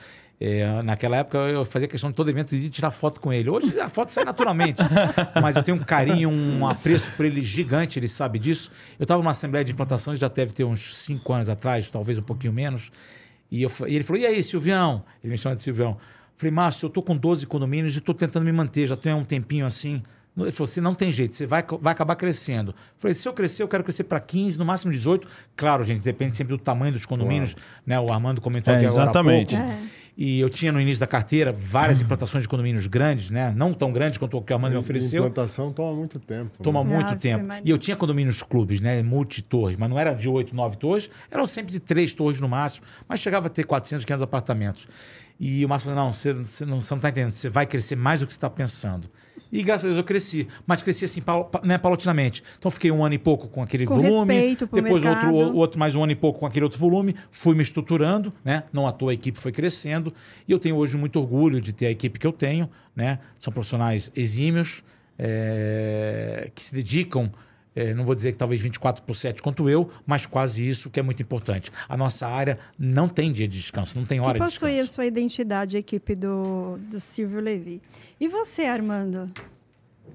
É, naquela época eu fazia questão de todo evento de tirar foto com ele. Hoje a foto sai naturalmente. Mas eu tenho um carinho, um apreço por ele gigante, ele sabe disso. Eu estava numa assembleia de implantação, já deve ter uns cinco anos atrás, talvez um pouquinho menos. E, eu, e ele falou: E aí, Silvião? Ele me chama de Silvião. Falei, Márcio, eu tô com 12 condomínios e estou tentando me manter, já tenho há um tempinho assim. Ele falou: Você não tem jeito, você vai, vai acabar crescendo. Falei: Se eu crescer, eu quero crescer para 15, no máximo 18. Claro, gente, depende sempre do tamanho dos condomínios. Né? O Armando comentou É, aqui agora há exatamente. pouco. E eu tinha no início da carteira várias implantações de condomínios grandes, né? Não tão grandes quanto o que o Armando me ofereceu. Implantação toma muito tempo. Toma né? muito tempo. E eu tinha condomínios clubes, né? Multitorres, mas não era de 8, 9 torres, eram sempre de 3 torres no máximo, mas chegava a ter 400, 500 apartamentos. E o Márcio falou: não, você, você não está entendendo, você vai crescer mais do que você está pensando. E graças a Deus eu cresci, mas cresci assim, pau- pa- né, paulatinamente. Então fiquei um ano e pouco com aquele Com volume, depois outro, mercado. outro mais um ano e pouco com aquele outro volume, fui me estruturando, né? Não à toa a equipe foi crescendo. E eu tenho hoje muito orgulho de ter a equipe que eu tenho, né? São profissionais exímios, é, que se dedicam, é, não vou dizer que talvez 24 por 7 quanto eu, mas quase isso, que é muito importante. A nossa área não tem dia de descanso, não tem hora que de possui a descanso. sua identidade, a equipe do, do Silvio Levi. E você, Armando?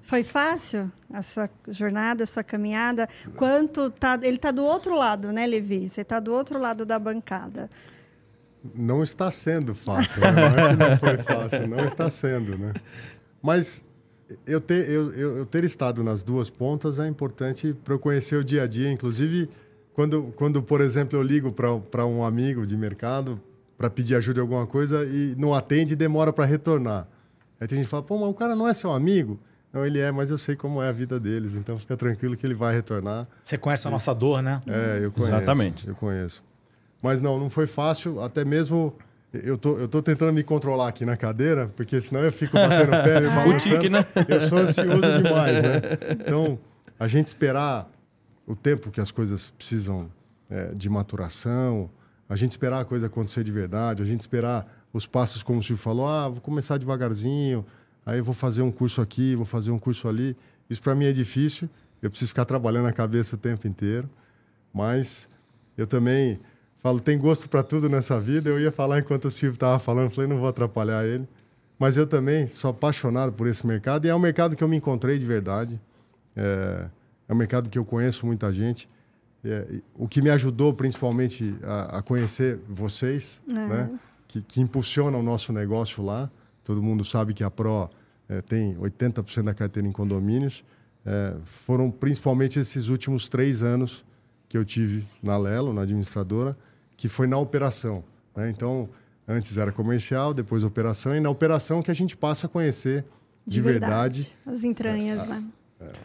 Foi fácil a sua jornada, a sua caminhada? Quanto tá, ele está do outro lado, né, Levi? Você está do outro lado da bancada. Não está sendo fácil, né? Não é que não foi fácil, não está sendo, né? Mas eu ter, eu, eu, eu ter estado nas duas pontas é importante para eu conhecer o dia a dia. Inclusive, quando, quando por exemplo, eu ligo para um amigo de mercado para pedir ajuda em alguma coisa e não atende e demora para retornar. Aí tem gente que fala, pô, mas o cara não é seu amigo? Não, ele é, mas eu sei como é a vida deles, então fica tranquilo que ele vai retornar. Você conhece a nossa dor, né? É, eu conheço. Exatamente. Eu conheço. Mas não, não foi fácil, até mesmo eu tô, eu tô tentando me controlar aqui na cadeira, porque senão eu fico batendo o pé, me balançando. tique, né? Eu sou ansioso demais, né? Então, a gente esperar o tempo que as coisas precisam é, de maturação, a gente esperar a coisa acontecer de verdade, a gente esperar os passos, como o Silvio falou, ah, vou começar devagarzinho, aí vou fazer um curso aqui, vou fazer um curso ali. Isso para mim é difícil, eu preciso ficar trabalhando a cabeça o tempo inteiro, mas eu também falo, tem gosto para tudo nessa vida. Eu ia falar enquanto o Silvio estava falando, falei, não vou atrapalhar ele. Mas eu também sou apaixonado por esse mercado e é um mercado que eu me encontrei de verdade. É, é um mercado que eu conheço muita gente. É, o que me ajudou principalmente a, a conhecer vocês, né? que, que impulsionam o nosso negócio lá. Todo mundo sabe que a Pro é, tem 80% da carteira em condomínios. É, foram principalmente esses últimos três anos que eu tive na Lelo, na administradora, que foi na operação. né? Então, antes era comercial, depois operação, e na operação que a gente passa a conhecer de, verdade As entranhas, né?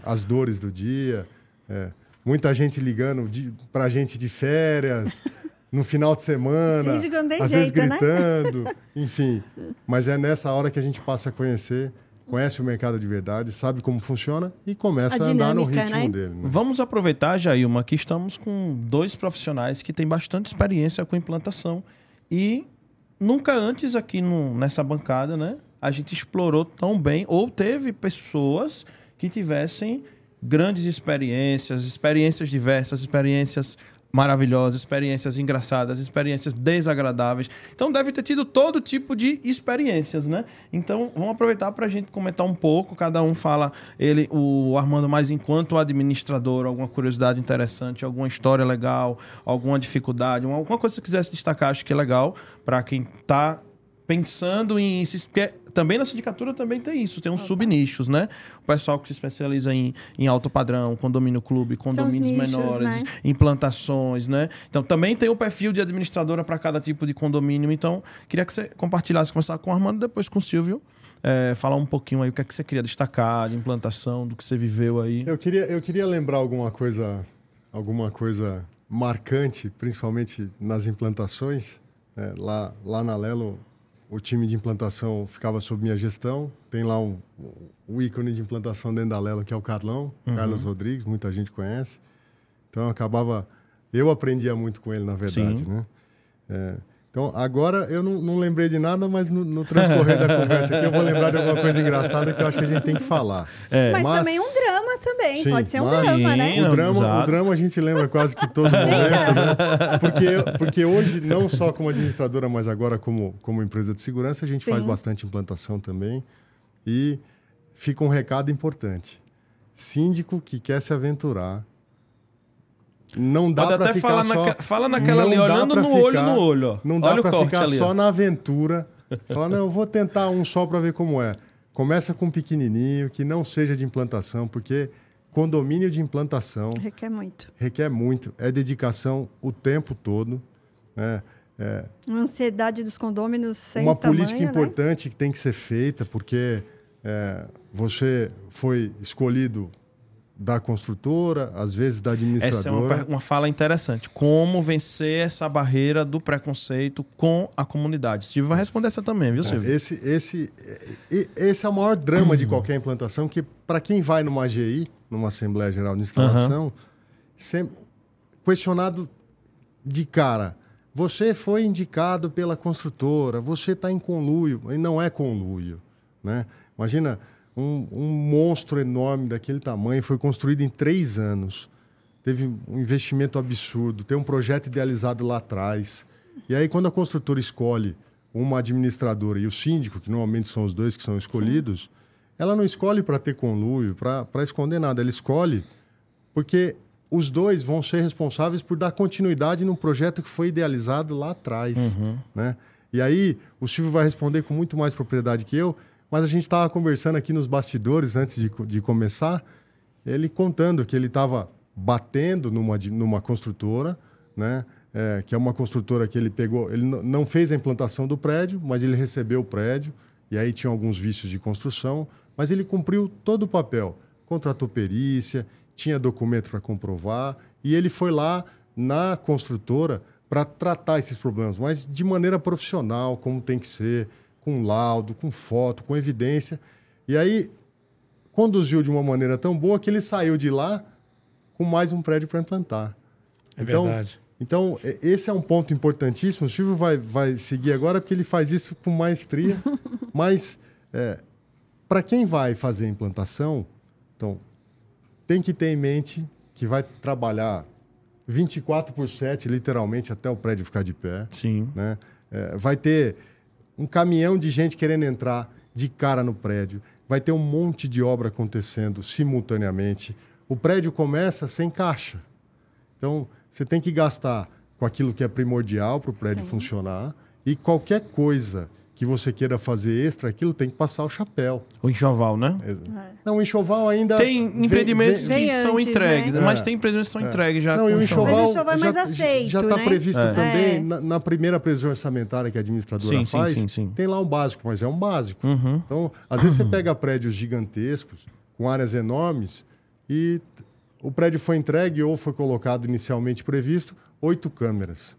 as dores do dia. é, muita gente ligando para a gente de férias, no final de semana, Sim, de às vezes jeito, né? gritando, enfim. Mas é nessa hora que a gente passa a conhecer, conhece o mercado de verdade, sabe como funciona e começa A a, andar no dinâmica, ritmo né? dele. né? Vamos aproveitar, Jailma, que estamos com dois profissionais que têm bastante experiência com implantação. E nunca antes aqui no- nessa bancada, né? A gente explorou tão bem, ou teve pessoas que tivessem grandes experiências, experiências diversas, experiências maravilhosas, experiências engraçadas, experiências desagradáveis. Então deve ter tido todo tipo de experiências, né? Então vamos aproveitar para a gente comentar um pouco. Cada um fala ele, o Armando mais enquanto administrador, alguma curiosidade interessante, alguma história legal, alguma dificuldade, alguma coisa que você quisesse destacar, acho que é legal para quem está pensando em porque também na sindicatura também tem isso, tem uns subnichos, né? O pessoal que se especializa em, em alto padrão, condomínio clube, condomínios nichos, menores, né? implantações, né? Então também tem o perfil de administradora para cada tipo de condomínio. Então, queria que você compartilhasse, começar com o Armando, depois com o Silvio. É, falar um pouquinho aí o que é que você queria destacar de implantação, do que você viveu aí. Eu queria, eu queria lembrar alguma coisa, alguma coisa marcante, principalmente nas implantações. É, lá, lá na Lelo, o time de implantação ficava sob minha gestão. Tem lá um, um ícone de implantação dentro da Lela, que é o Carlão, uhum. Carlos Rodrigues, muita gente conhece. Então eu acabava. Eu aprendia muito com ele, na verdade, Sim. né? É, então, agora eu não, não, lembrei de nada, mas no, no transcorrer da conversa aqui eu vou lembrar de alguma coisa engraçada que eu acho que a gente tem que falar. É. Mas, mas, também um drama também, sim, pode ser um drama, sim, né? O drama, o drama a gente lembra quase que todo momento, né? Porque, porque hoje, não só como administradora, mas agora como, como empresa de segurança, a gente sim. faz bastante implantação também. E fica um recado importante. Síndico que quer se aventurar não dá para ficar falar só... Na, fala naquela ali, olhando no ficar, olho no olho. Não dá para ficar ali, só na aventura. Fala, não, eu vou tentar um só para ver como é. Começa com um pequenininho, que não seja de implantação, porque condomínio de implantação... Requer muito. Requer muito. É dedicação o tempo todo. Né? É, uma ansiedade dos condôminos sem Uma tamanho, política né? importante que tem que ser feita, porque é, você foi escolhido da construtora, às vezes da administradora. Essa é uma, uma fala interessante. Como vencer essa barreira do preconceito com a comunidade? Silvio vai responder essa também, viu, é, Silvio? É, esse, esse, esse é o maior drama de qualquer implantação, que para quem vai numa AGI, numa Assembleia Geral de Instalação, uhum. sempre questionado de cara. Você foi indicado pela construtora, você está em conluio. E não é conluio. Né? Imagina, um, um monstro enorme daquele tamanho, foi construído em três anos. Teve um investimento absurdo, tem um projeto idealizado lá atrás. E aí, quando a construtora escolhe uma administradora e o síndico, que normalmente são os dois que são escolhidos, Sim. ela não escolhe para ter conluio, para esconder nada. Ela escolhe porque os dois vão ser responsáveis por dar continuidade num projeto que foi idealizado lá atrás. Uhum. Né? E aí, o Silvio vai responder com muito mais propriedade que eu, mas a gente estava conversando aqui nos bastidores antes de, de começar, ele contando que ele estava batendo numa, numa construtora, né? É, que é uma construtora que ele pegou. Ele não fez a implantação do prédio, mas ele recebeu o prédio, e aí tinha alguns vícios de construção, mas ele cumpriu todo o papel. Contratou perícia, tinha documento para comprovar, e ele foi lá na construtora para tratar esses problemas, mas de maneira profissional, como tem que ser com laudo, com foto, com evidência. E aí conduziu de uma maneira tão boa que ele saiu de lá com mais um prédio para implantar. É então, verdade. Então, esse é um ponto importantíssimo. O Silvio vai, vai seguir agora porque ele faz isso com maestria. Mas, é, para quem vai fazer a implantação, então, tem que ter em mente que vai trabalhar 24 por 7, literalmente, até o prédio ficar de pé. Sim. Né? É, vai ter um caminhão de gente querendo entrar de cara no prédio. Vai ter um monte de obra acontecendo simultaneamente. O prédio começa sem caixa. Então, você tem que gastar com aquilo que é primordial para o prédio Sim. funcionar e qualquer coisa que você queira fazer extra, aquilo tem que passar o chapéu. O enxoval, né? É. Não, o enxoval ainda. Tem empreendimentos vem, vem, que são entregues, né? mas é. tem empreendimentos que são é. entregues já. Não, e o enxoval, mas o enxoval é mais já, aceito. Já está né? previsto é. também na, na, primeira previsão orçamentária que a administradora sim, faz. Sim, sim, tem lá um básico, mas é um básico. Uhum. Então, às vezes você pega prédios gigantescos, com áreas enormes, e o prédio foi entregue ou foi colocado inicialmente previsto oito câmeras.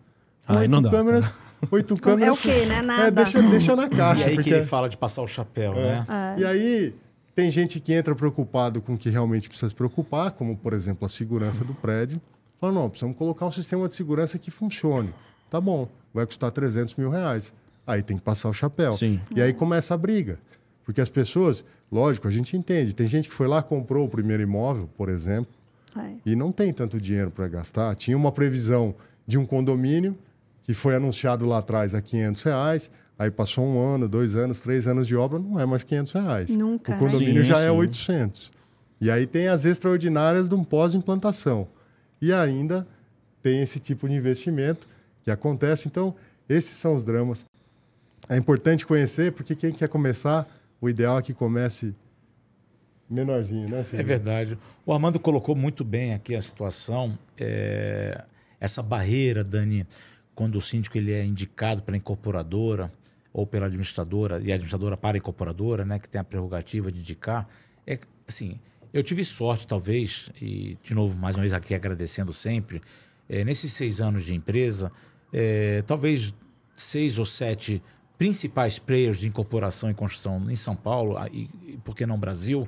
Aí oito não dá. câmeras. Oito câmeras. É o quê, né? Nada. É, deixa, deixa na caixa. E aí porque... que ele fala de passar o chapéu, é. né? É. E aí tem gente que entra preocupado com o que realmente precisa se preocupar, como, por exemplo, a segurança do prédio. Fala, não, precisamos colocar um sistema de segurança que funcione. Tá bom, vai custar 300 mil reais. Aí tem que passar o chapéu. Sim. E aí começa a briga. Porque as pessoas, lógico, a gente entende. Tem gente que foi lá, comprou o primeiro imóvel, por exemplo, É. E não tem tanto dinheiro para gastar. Tinha uma previsão de um condomínio que foi anunciado lá atrás a 500 reais. Aí passou um ano, dois anos, três anos de obra, não é mais 500 reais. Nunca, O né? condomínio Sim, já é sim. 800. E aí tem as extraordinárias de um pós-implantação. E ainda tem esse tipo de investimento que acontece. Então, esses são os dramas. É importante conhecer, porque quem quer começar, o ideal é que comece menorzinho, né, Silvio? É verdade. O Armando colocou muito bem aqui a situação. é, Essa barreira, Dani, quando o síndico ele é indicado pela incorporadora ou pela administradora, e a administradora para a incorporadora, né, que tem a prerrogativa de indicar, é assim, eu tive sorte, talvez, e de novo, mais uma vez aqui agradecendo sempre, é, nesses seis anos de empresa, é, talvez seis ou sete principais players de incorporação e construção em São Paulo, ah, e, e por que não Brasil,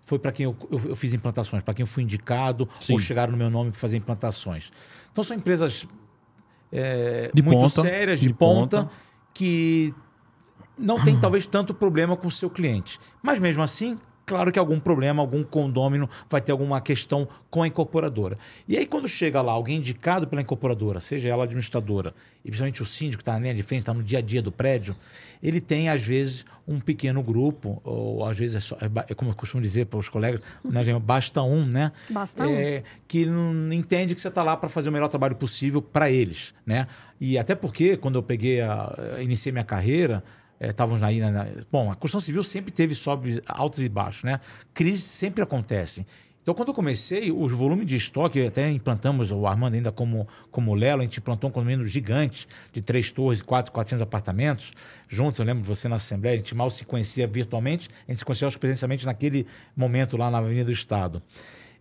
foi para quem eu, eu, eu fiz implantações, para quem eu fui indicado Sim. ou chegaram no meu nome para fazer implantações. Então são empresas é, De muito ponta, sérias, de, de ponta, ponta. que não tem talvez tanto problema com o seu cliente. Mas mesmo assim, claro que algum problema, algum condômino vai ter alguma questão com a incorporadora. E aí quando chega lá alguém indicado pela incorporadora, seja ela administradora, e principalmente o síndico que está na linha de frente, está no dia a dia do prédio, ele tem às vezes um pequeno grupo, ou às vezes é, só, é é como eu costumo dizer para os colegas, né, gente, basta um, né? Basta um. É, que não entende que você está lá para fazer o melhor trabalho possível para eles, né? E até porque quando eu peguei a, iniciei minha carreira, eh, estávamos aí na, na- bom, a construção civil sempre teve sobres altos e baixos, né? Crises sempre acontecem. Então, quando eu comecei, os volumes de estoque, até implantamos, o Armando ainda como, como Lelo, a gente implantou um condomínio gigante de três torres, quatro, 400 apartamentos juntos. Eu lembro você na Assembleia, a gente mal se conhecia virtualmente, a gente se conhecia presencialmente naquele momento lá na Avenida do Estado.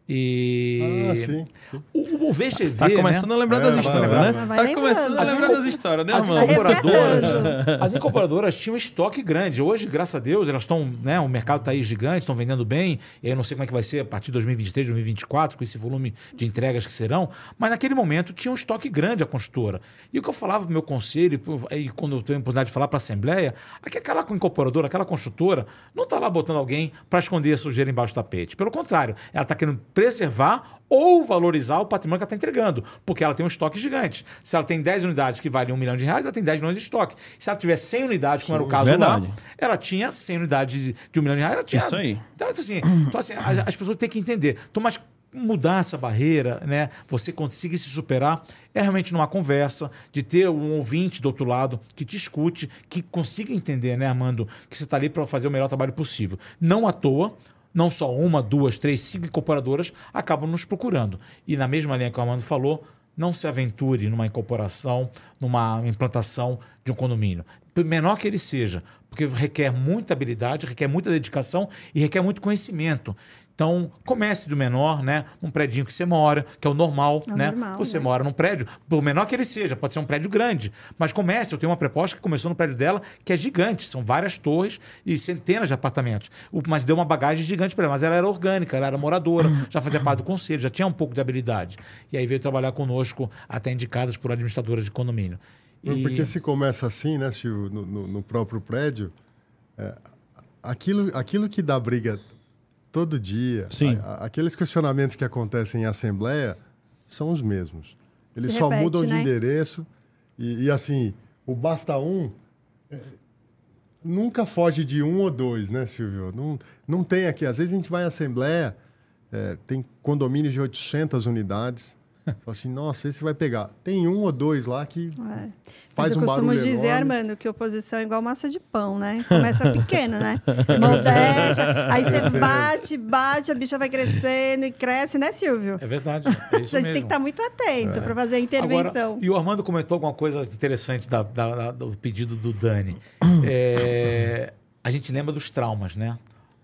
E Ah, sim. o, o VGV, Tá começando né? a lembrar É, das vai histórias, lembrar. né? Vai Tá começando a lembrar das histórias, né, as mano? incorporadoras, as incorporadoras tinham estoque grande. Hoje, graças a Deus, elas estão, né? O mercado está aí gigante, estão vendendo bem. E aí eu não sei como é que vai ser a partir de 2023, 2024, com esse volume de entregas que serão. Mas naquele momento tinha um estoque grande a construtora. E o que eu falava pro meu conselho, e quando eu tenho a oportunidade de falar para a Assembleia, é que aquela incorporadora, aquela construtora, não está lá botando alguém para esconder a sujeira embaixo do tapete. Pelo contrário, ela está querendo preservar ou valorizar o patrimônio que ela está entregando, porque ela tem um estoque gigante. Se ela tem 10 unidades que valem um milhão de reais, ela tem 10 milhões de estoque. Se ela tiver 100 unidades, como era o caso Verdade. lá, ela tinha 100 unidades de- de um milhão de reais, ela tinha. Isso aí. Então, assim, então, assim as, as pessoas têm que entender. Então, mas mudar essa barreira, né? Você conseguir se superar é realmente numa conversa, de ter um ouvinte do outro lado que te escute, que consiga entender, né, Armando, que você está ali para fazer o melhor trabalho possível. Não à toa, não só uma, duas, três, cinco incorporadoras acabam nos procurando. E na mesma linha que o Armando falou, não se aventure numa incorporação, numa implantação de um condomínio. Por menor que ele seja, porque requer muita habilidade, requer muita dedicação e requer muito conhecimento. Então, comece do menor, né? Num prédio que você mora, que é o normal, É o né? normal, você né? mora num prédio, por menor que ele seja, pode ser um prédio grande, mas comece. Eu tenho uma proposta que começou no prédio dela, que é gigante, são várias torres e centenas de apartamentos. O- Mas deu uma bagagem gigante para ela, mas ela era orgânica, ela era moradora, já fazia parte do conselho, já tinha um pouco de habilidade. E aí veio trabalhar conosco, até indicadas por administradoras de condomínio. E- Porque se começa assim, né, Silvio, no, no- no próprio prédio, é, aquilo, aquilo que dá briga todo dia, Sim. a- a- aqueles questionamentos que acontecem em assembleia são os mesmos. Eles Se só repete, mudam de né? endereço e, e, assim, o basta um é, nunca foge de um ou dois, né, Silvio? Não, não tem aqui. Às vezes a gente vai em assembleia, é, tem condomínios de 800 unidades. Fala assim, nossa, esse vai pegar. Tem um ou dois lá que É. faz Mas eu um costumo barulho dizer, enorme. Armando, que oposição é igual massa de pão, né? Começa pequeno, né? Modéstia, aí você bate, bate, a bicha vai crescendo e cresce, né, Silvio? É verdade, é isso a gente mesmo. tem que estar muito atento para fazer a intervenção. Agora, e o Armando comentou alguma coisa interessante da- da- da- do pedido do Dani. É, a gente lembra dos traumas, né?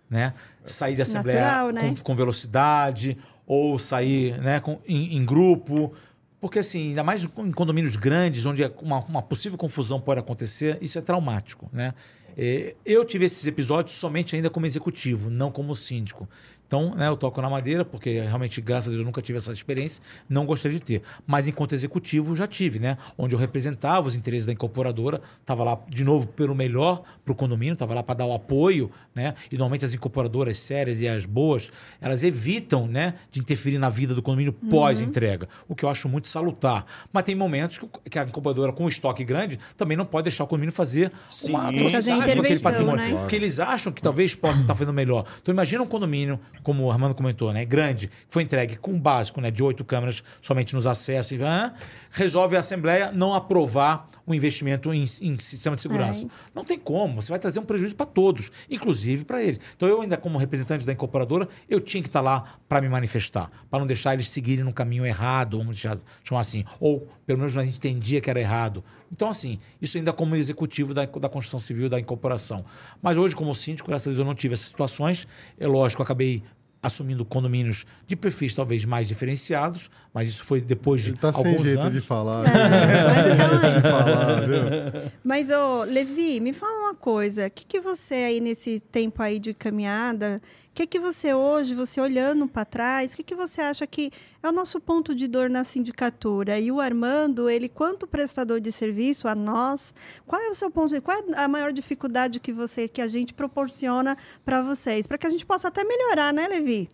né? Sair de assembleia Natural, né? com, com velocidade, ou sair né, com- em, em grupo. Porque, assim, ainda mais em condomínios grandes, onde uma, uma possível confusão pode acontecer, isso é traumático, né? É, eu tive esses episódios somente ainda como executivo, não como síndico. Então, né, eu toco na madeira, porque realmente, graças a Deus, eu nunca tive essa experiência, não gostaria de ter. Mas enquanto executivo, já tive, né? Onde eu representava os interesses da incorporadora, estava lá, de novo, pelo melhor para o condomínio, estava lá para dar o apoio, né? E normalmente as incorporadoras sérias e as boas, elas evitam, né, de interferir na vida do condomínio pós-entrega, o que eu acho muito salutar. Mas tem momentos que, a incorporadora, com estoque grande, também não pode deixar o condomínio fazer uma Sim. atrocidade Fazer com aquele patrimônio. né? Porque eles acham que talvez possa estar fazendo melhor. Então imagina um condomínio, como o Armando comentou, né? Grande, que foi entregue com básico, né? De oito câmeras somente nos acessos. ah, resolve a Assembleia não aprovar o investimento em, em sistema de segurança. Não tem como. Você vai trazer um prejuízo para todos, inclusive para eles. Então eu ainda como representante da incorporadora, eu tinha que estar lá para me manifestar, para não deixar eles seguirem no caminho errado, vamos chamar assim, ou pelo menos a gente entendia que era errado. Então assim, isso ainda como executivo da, da construção civil da incorporação. Mas hoje como síndico, graças a Deus eu não tive essas situações. É lógico, eu acabei assumindo condomínios de perfis talvez mais diferenciados, mas isso foi depois de Ele tá alguns sem jeito anos. de falar. É, mas tá jeito de falar, viu? Mas, ô, Levi, me fala uma coisa. O que, que você aí, nesse tempo aí de caminhada, o que, que você hoje, você olhando para trás, o que, que você acha que é o nosso ponto de dor na sindicatura? E o Armando, ele, quanto prestador de serviço a nós, qual é o seu ponto de qual é a maior dificuldade que você, que a gente proporciona para vocês? Para que a gente possa até melhorar, né, Levi?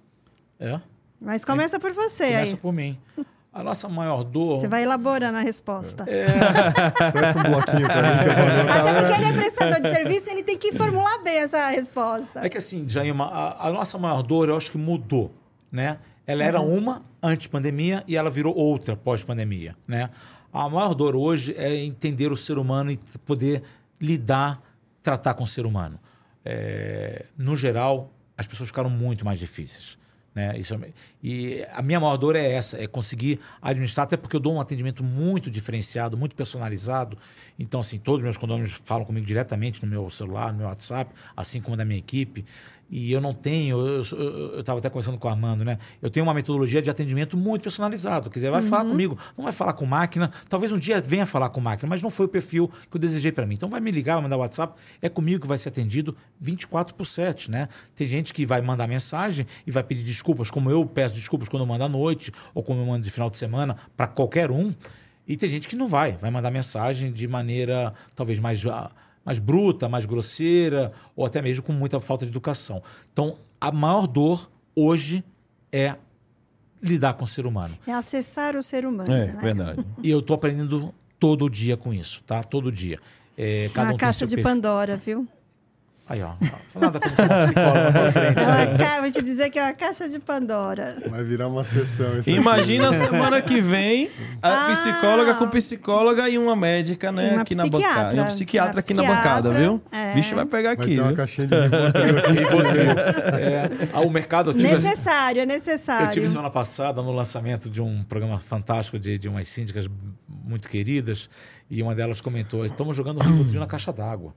É. Mas começa por você Começa aí. por mim. A nossa maior dor. Você vai elaborando a resposta. Presta um bloquinho pra mim que eu vou Até porque ele é prestador de serviço, ele tem que formular bem essa resposta. É que assim, Jaima, a, a nossa maior dor eu acho que mudou, né? Ela era uma antes pandemia e ela virou outra pós-pandemia, né? A maior dor hoje é entender o ser humano e poder lidar, tratar com o ser humano. É, no geral, as pessoas ficaram muito mais difíceis. Né? Isso é- e a minha maior dor é essa, é conseguir administrar, até porque eu dou um atendimento muito diferenciado, muito personalizado. Então, assim, todos os meus condôminos falam comigo diretamente no meu celular, no meu WhatsApp, assim como da minha equipe. E eu não tenho, eu estava até conversando com o Armando, né? Eu tenho uma metodologia de atendimento muito personalizado. Quer dizer, vai falar comigo, não vai falar com máquina. Talvez um dia venha falar com máquina, mas não foi o perfil que eu desejei para mim. Então vai me ligar, vai mandar WhatsApp, é comigo que vai ser atendido 24 por 7, né? Tem gente que vai mandar mensagem e vai pedir desculpas, como eu peço desculpas quando eu mando à noite ou como eu mando de final de semana para qualquer um. E tem gente que não vai, vai mandar mensagem de maneira talvez mais, ah, mais bruta, mais grosseira, ou até mesmo com muita falta de educação. Então, a maior dor hoje é lidar com o ser humano. É acessar o ser humano. É, né? verdade. E eu tô aprendendo todo dia com isso, tá? Todo dia. É, cada Uma um caixa de perfil. Pandora, viu? Aí, ó. Nada como uma psicóloga pra frente. Uma né? ca... Vou te dizer que é uma caixa de Pandora. Vai virar uma sessão isso aqui. Imagina a semana que vem a Ah. psicóloga com psicóloga e uma médica, né, Uma aqui na bancada. E um psiquiatra Uma aqui na bancada, viu? é. Bicho vai pegar Vai aqui, ter uma caixinha de aqui. É, ah, o mercado eu tive, Necessário, é eu necessário. tive semana passada no lançamento de um programa fantástico de, de umas síndicas muito queridas e uma delas comentou: estamos jogando Rivotril na caixa d'água.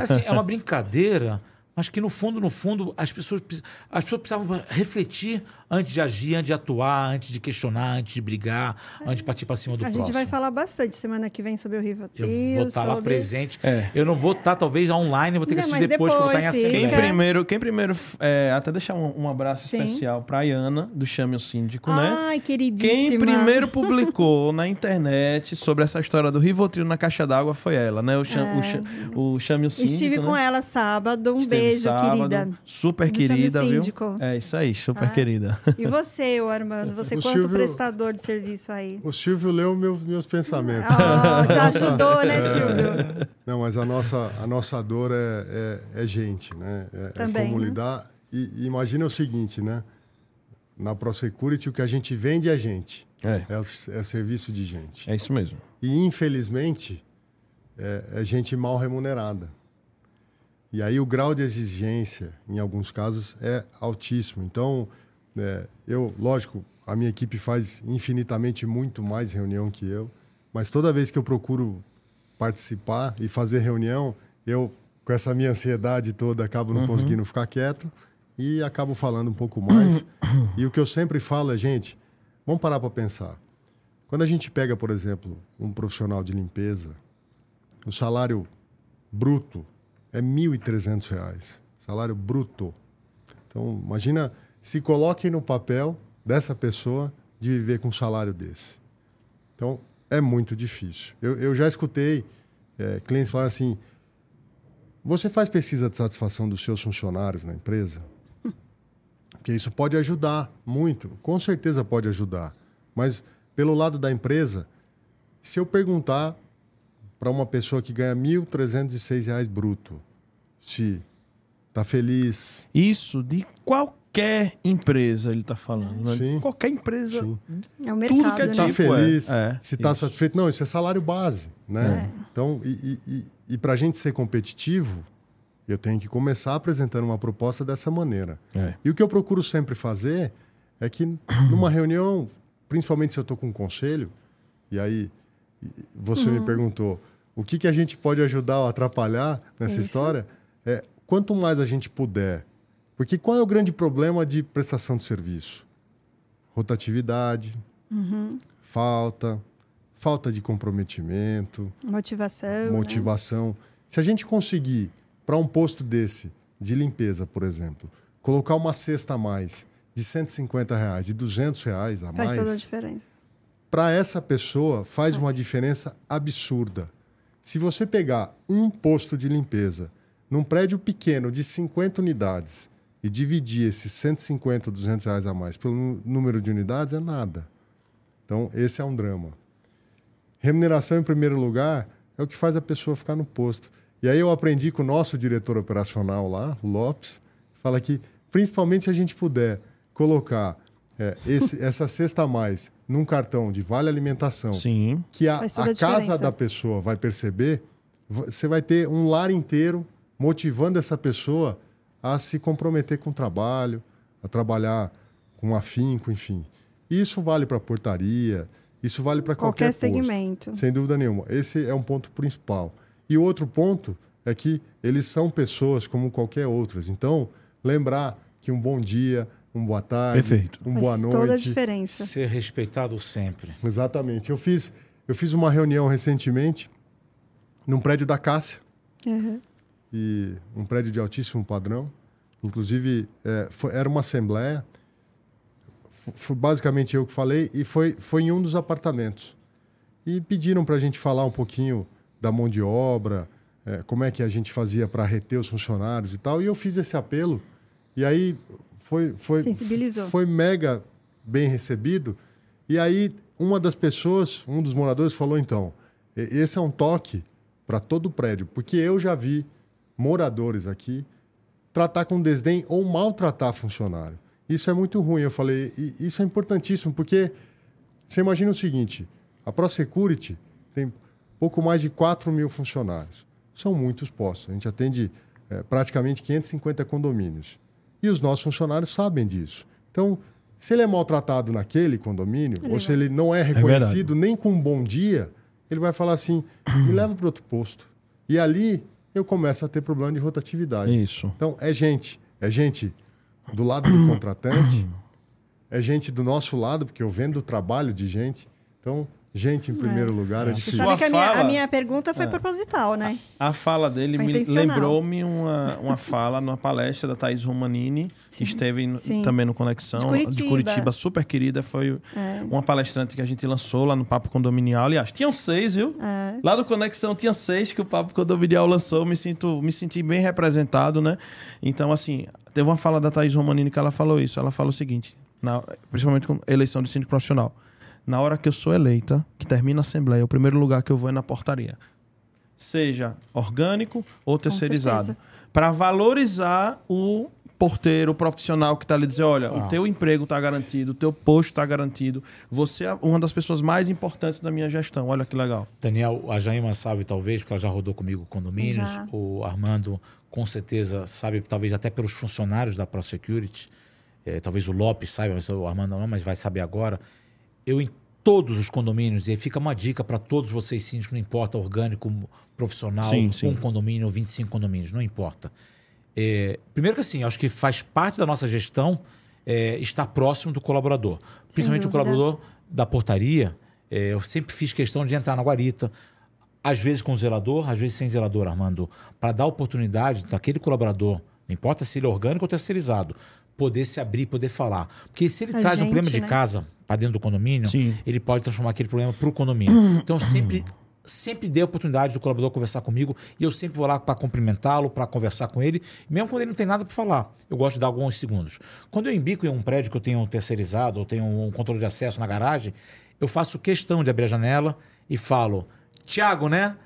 Assim, é uma brincadeira, mas que no fundo, no fundo, as pessoas, as pessoas precisavam refletir antes de agir, antes de atuar, antes de questionar, antes de brigar, antes de partir para cima do A próximo. gente vai falar bastante semana que vem sobre o Rivotril. Eu vou estar lá sobre- presente. É. Eu não vou estar, talvez, online, vou ter que Não, assistir mas depois, que eu vou estar em depois, sim. Quem primeiro, quem primeiro é, até deixar um, um abraço Sim. especial pra Ayana, do Chame o Síndico, né? Ai, queridíssima. Quem primeiro publicou na internet sobre essa história do Rivotril na caixa d'água foi ela, né? O, cham, o, cha- o Chame o Síndico, Estive com né? ela sábado. Um Esteve beijo, sábado. querida. Super querida, viu? É isso aí, super Ah. querida. E você, Armando? Você O quanto Silvio- prestador de serviço aí? O Silvio leu meus, meus pensamentos. Oh, te ajudou, né, Silvio? Não, mas a nossa, a nossa dor é, é, é gente, né? É, é Também, como né? lidar. E, e imagina o seguinte, né? Na ProSecurity, o que a gente vende é gente. É, É, o- é serviço de gente. é isso mesmo. E, infelizmente, é, é gente mal remunerada. E aí o grau de exigência, em alguns casos, é altíssimo. Então, é, eu, lógico, a minha equipe faz infinitamente muito mais reunião que eu, mas toda vez que eu procuro participar e fazer reunião, eu, com essa minha ansiedade toda, acabo não conseguindo ficar quieto e acabo falando um pouco mais. e o que eu sempre falo é, gente, vamos parar para pensar. Quando a gente pega, por exemplo, um profissional de limpeza, o salário bruto é R$ 1.300. Salário bruto. Então, imagina se coloquem no papel dessa pessoa de viver com um salário desse. Então, é muito difícil. Eu, eu já escutei é, clientes falarem assim: você faz pesquisa de satisfação dos seus funcionários na empresa? Porque isso pode ajudar muito, com certeza pode ajudar. Mas, pelo lado da empresa, se eu perguntar para uma pessoa que ganha R$ 1.306 bruto se está feliz. Isso de qualquer empresa ele está falando. Né? Sim. Qualquer empresa. Sim. É o Tudo mercado, que é né? está tipo, feliz, é. Se está isso. satisfeito. Não, isso é salário base. Né? É. Então, e, e, e, e para a gente ser competitivo, eu tenho que começar apresentando uma proposta dessa maneira. É. E o que eu procuro sempre fazer é que numa reunião, principalmente se eu estou com um conselho, e aí você Uhum. me perguntou o que, que a gente pode ajudar ou atrapalhar nessa Isso. história, é quanto mais a gente puder. Porque qual é o grande problema de prestação de serviço? Rotatividade, Uhum. falta, falta de comprometimento, Motivação. né? motivação. Se a gente conseguir, para um posto desse, de limpeza, por exemplo, colocar uma cesta a mais de 150 reais e 200 reais a Faz toda a mais, diferença. para essa pessoa faz uma diferença absurda. Se você pegar um posto de limpeza num prédio pequeno de 50 unidades e dividir esses 150 ou 200 reais a mais pelo nú- número de unidades, é nada. Então, esse é um drama. Remuneração, em primeiro lugar, é o que faz a pessoa ficar no posto. E aí eu aprendi com o nosso diretor operacional lá, o Lopes, fala que, principalmente se a gente puder colocar é, esse- essa cesta a mais num cartão de vale alimentação, Sim. que a, a a casa da pessoa vai perceber, vo- você vai ter um lar inteiro motivando essa pessoa a se comprometer com o trabalho, a trabalhar com afinco, enfim. Isso vale para portaria, isso vale para qualquer, Qualquer posto. segmento. Sem dúvida nenhuma. Esse é um ponto principal. E o outro ponto é que eles são pessoas como qualquer outras. Então, lembrar que um bom dia, um boa tarde, Perfeito. um Faz boa toda a noite. diferença. Ser respeitado sempre. Exatamente. Eu fiz, eu fiz uma reunião recentemente num prédio da Cássia, Uhum. E um prédio de altíssimo padrão. Inclusive, é, foi- era uma assembleia. Foi basicamente eu que falei, e foi, foi em um dos apartamentos. E pediram para a gente falar um pouquinho da mão de obra, é, como é que a gente fazia para reter os funcionários e tal. E eu fiz esse apelo, e aí foi, foi, Sensibilizou. foi mega bem recebido. E aí, uma das pessoas, um dos moradores, falou: então, esse é um toque para todo o prédio, porque eu já vi moradores aqui tratar com desdém ou maltratar funcionário. Isso é muito ruim. Eu falei, e isso é importantíssimo, porque você imagina o seguinte: a ProSecurity tem pouco mais de 4 mil funcionários. São muitos postos. A gente atende eh, praticamente 550 condomínios. E os nossos funcionários sabem disso. Então, se ele é maltratado naquele condomínio, ou se ele não é reconhecido nem com um bom dia, ele vai falar assim: me leva para outro posto. E ali eu começo a ter problema de rotatividade. Isso. Então, é gente. É gente do lado do contratante, é gente do nosso lado, porque eu vendo o trabalho de gente. Então, gente em primeiro lugar é Você difícil. Sua sabe que a minha, a minha pergunta foi proposital, né? A fala dele lembrou-me uma, uma fala numa palestra da Thaís Romanini, que esteve no- Sim. também no Conexão, De Curitiba. super querida. Foi É. uma palestrante que a gente lançou lá no Papo Condominial. Aliás, tinham seis, viu? É. Lá do Conexão tinha seis que o Papo Condominial lançou. Me, sinto, me senti bem representado, né? Então, assim, teve uma fala da Thaís Romanini que ela falou isso. Ela falou o seguinte, na- principalmente com eleição de síndico profissional. Na hora que eu sou eleita, que termina a Assembleia, o primeiro lugar que eu vou é na portaria seja orgânico ou terceirizado, para valorizar o porteiro, o profissional que está ali dizer, olha, o Ah. teu emprego está garantido, o teu posto está garantido, você é uma das pessoas mais importantes da minha gestão. Olha que legal. Daniel, a Jaima sabe talvez, porque ela já rodou comigo condomínios. Já. O Armando, com certeza, sabe, talvez até pelos funcionários da ProSecurity. É, talvez o Lopes saiba, mas o Armando não, mas vai saber agora. Eu em todos os condomínios, e aí fica uma dica para todos vocês síndicos, não importa orgânico, profissional, Sim, sim. um condomínio ou 25 condomínios, não importa. É, primeiro que assim, acho que faz parte da nossa gestão é, estar próximo do colaborador. Principalmente o dúvida. colaborador da portaria. é, eu sempre fiz questão de entrar na guarita, às vezes com zelador, às vezes sem zelador, Armando, para dar oportunidade daquele colaborador, não importa se ele é orgânico ou terceirizado, poder se abrir, poder falar. Porque se ele A traz um gente, problema de né? casa para dentro do condomínio, Sim. ele pode transformar aquele problema para o condomínio. Então, sempre, sempre dê a oportunidade do colaborador conversar comigo e eu sempre vou lá para cumprimentá-lo, para conversar com ele, mesmo quando ele não tem nada para falar. Eu gosto de dar alguns segundos. Quando eu embico em um prédio que eu tenho terceirizado ou tenho um controle de acesso na garagem, eu faço questão de abrir a janela e falo, Tiago, né?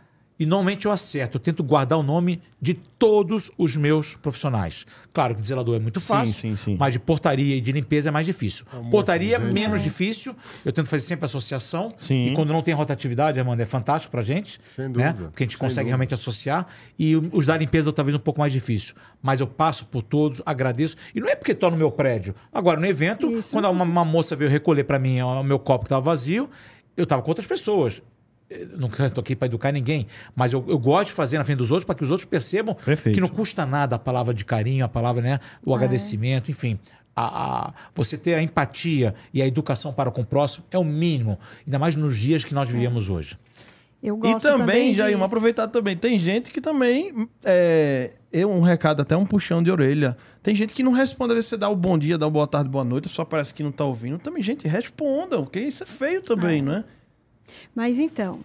E normalmente eu acerto, eu tento guardar o nome de todos os meus profissionais. Claro que de zelador é muito Sim, fácil, sim, sim. mas de portaria e de limpeza é mais difícil. um monte portaria de gente. menos difícil, eu tento fazer sempre associação. Sim. E quando não tem rotatividade, Amanda, é fantástico pra gente. Sem né? dúvida, Porque a gente sem consegue dúvida. realmente associar. E os da limpeza talvez um pouco mais difícil. Mas eu passo por todos, agradeço. E não é porque estou no meu prédio. Agora, no evento, Isso quando uma, uma moça veio recolher para mim o meu copo que estava vazio, eu estava com outras pessoas. Não estou aqui para educar ninguém, mas eu, eu gosto de fazer na frente dos outros para que os outros percebam Perfeito. que não custa nada a palavra de carinho, a palavra, né, o agradecimento, enfim. A, a- você ter a empatia e a educação para com o próximo é o mínimo, ainda mais nos dias que nós vivemos hoje. Eu E gosto também, também, Jair, de... uma aproveitar também. Tem gente que também. É, eu, um recado, até um puxão de orelha. Tem gente que não responde. Às vezes você dá o bom dia, dá o boa tarde, boa noite, só parece que não tá ouvindo. Também, gente, respondam, porque isso é feio também, não é? Mas então,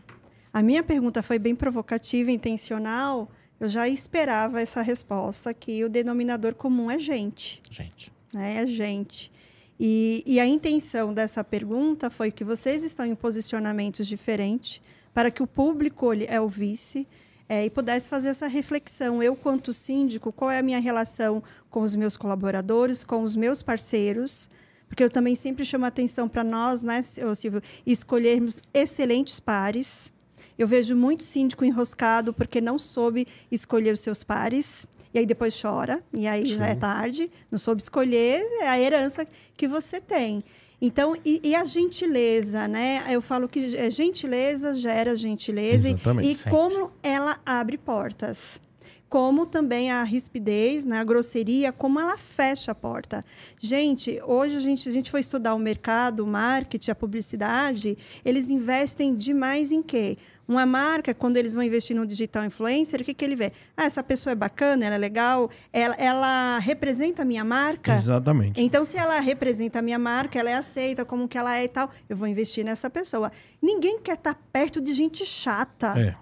a minha pergunta foi bem provocativa, intencional. Eu já esperava essa resposta, que o denominador comum é gente. Gente. né? É gente. E, e a intenção dessa pergunta foi que vocês estão em posicionamentos diferentes para que o público é, ouvisse é, e pudesse fazer essa reflexão. Eu, quanto síndico, qual é a minha relação com os meus colaboradores, com os meus parceiros? Porque eu também sempre chamo a atenção para nós, né, Silvio, escolhermos excelentes pares. Eu vejo muito síndico enroscado porque não soube escolher os seus pares. E aí depois chora, e aí já é tarde, não soube escolher, é a herança que você tem. Então, e, e a gentileza, né? Eu falo que é, gentileza gera gentileza. e- Exatamente, E sempre. como ela abre portas. Como também a rispidez, né, a grosseria, como ela fecha a porta. Gente, hoje a gente, a gente foi estudar o mercado, o marketing, a publicidade, eles investem demais em quê? Uma marca, quando eles vão investir no digital influencer, o que, que ele vê? Ah, essa pessoa é bacana, ela é legal, ela, ela representa a minha marca. Exatamente. Então, se ela representa a minha marca, ela é aceita como que ela é e tal, eu vou investir nessa pessoa. Ninguém quer estar perto de gente chata. É.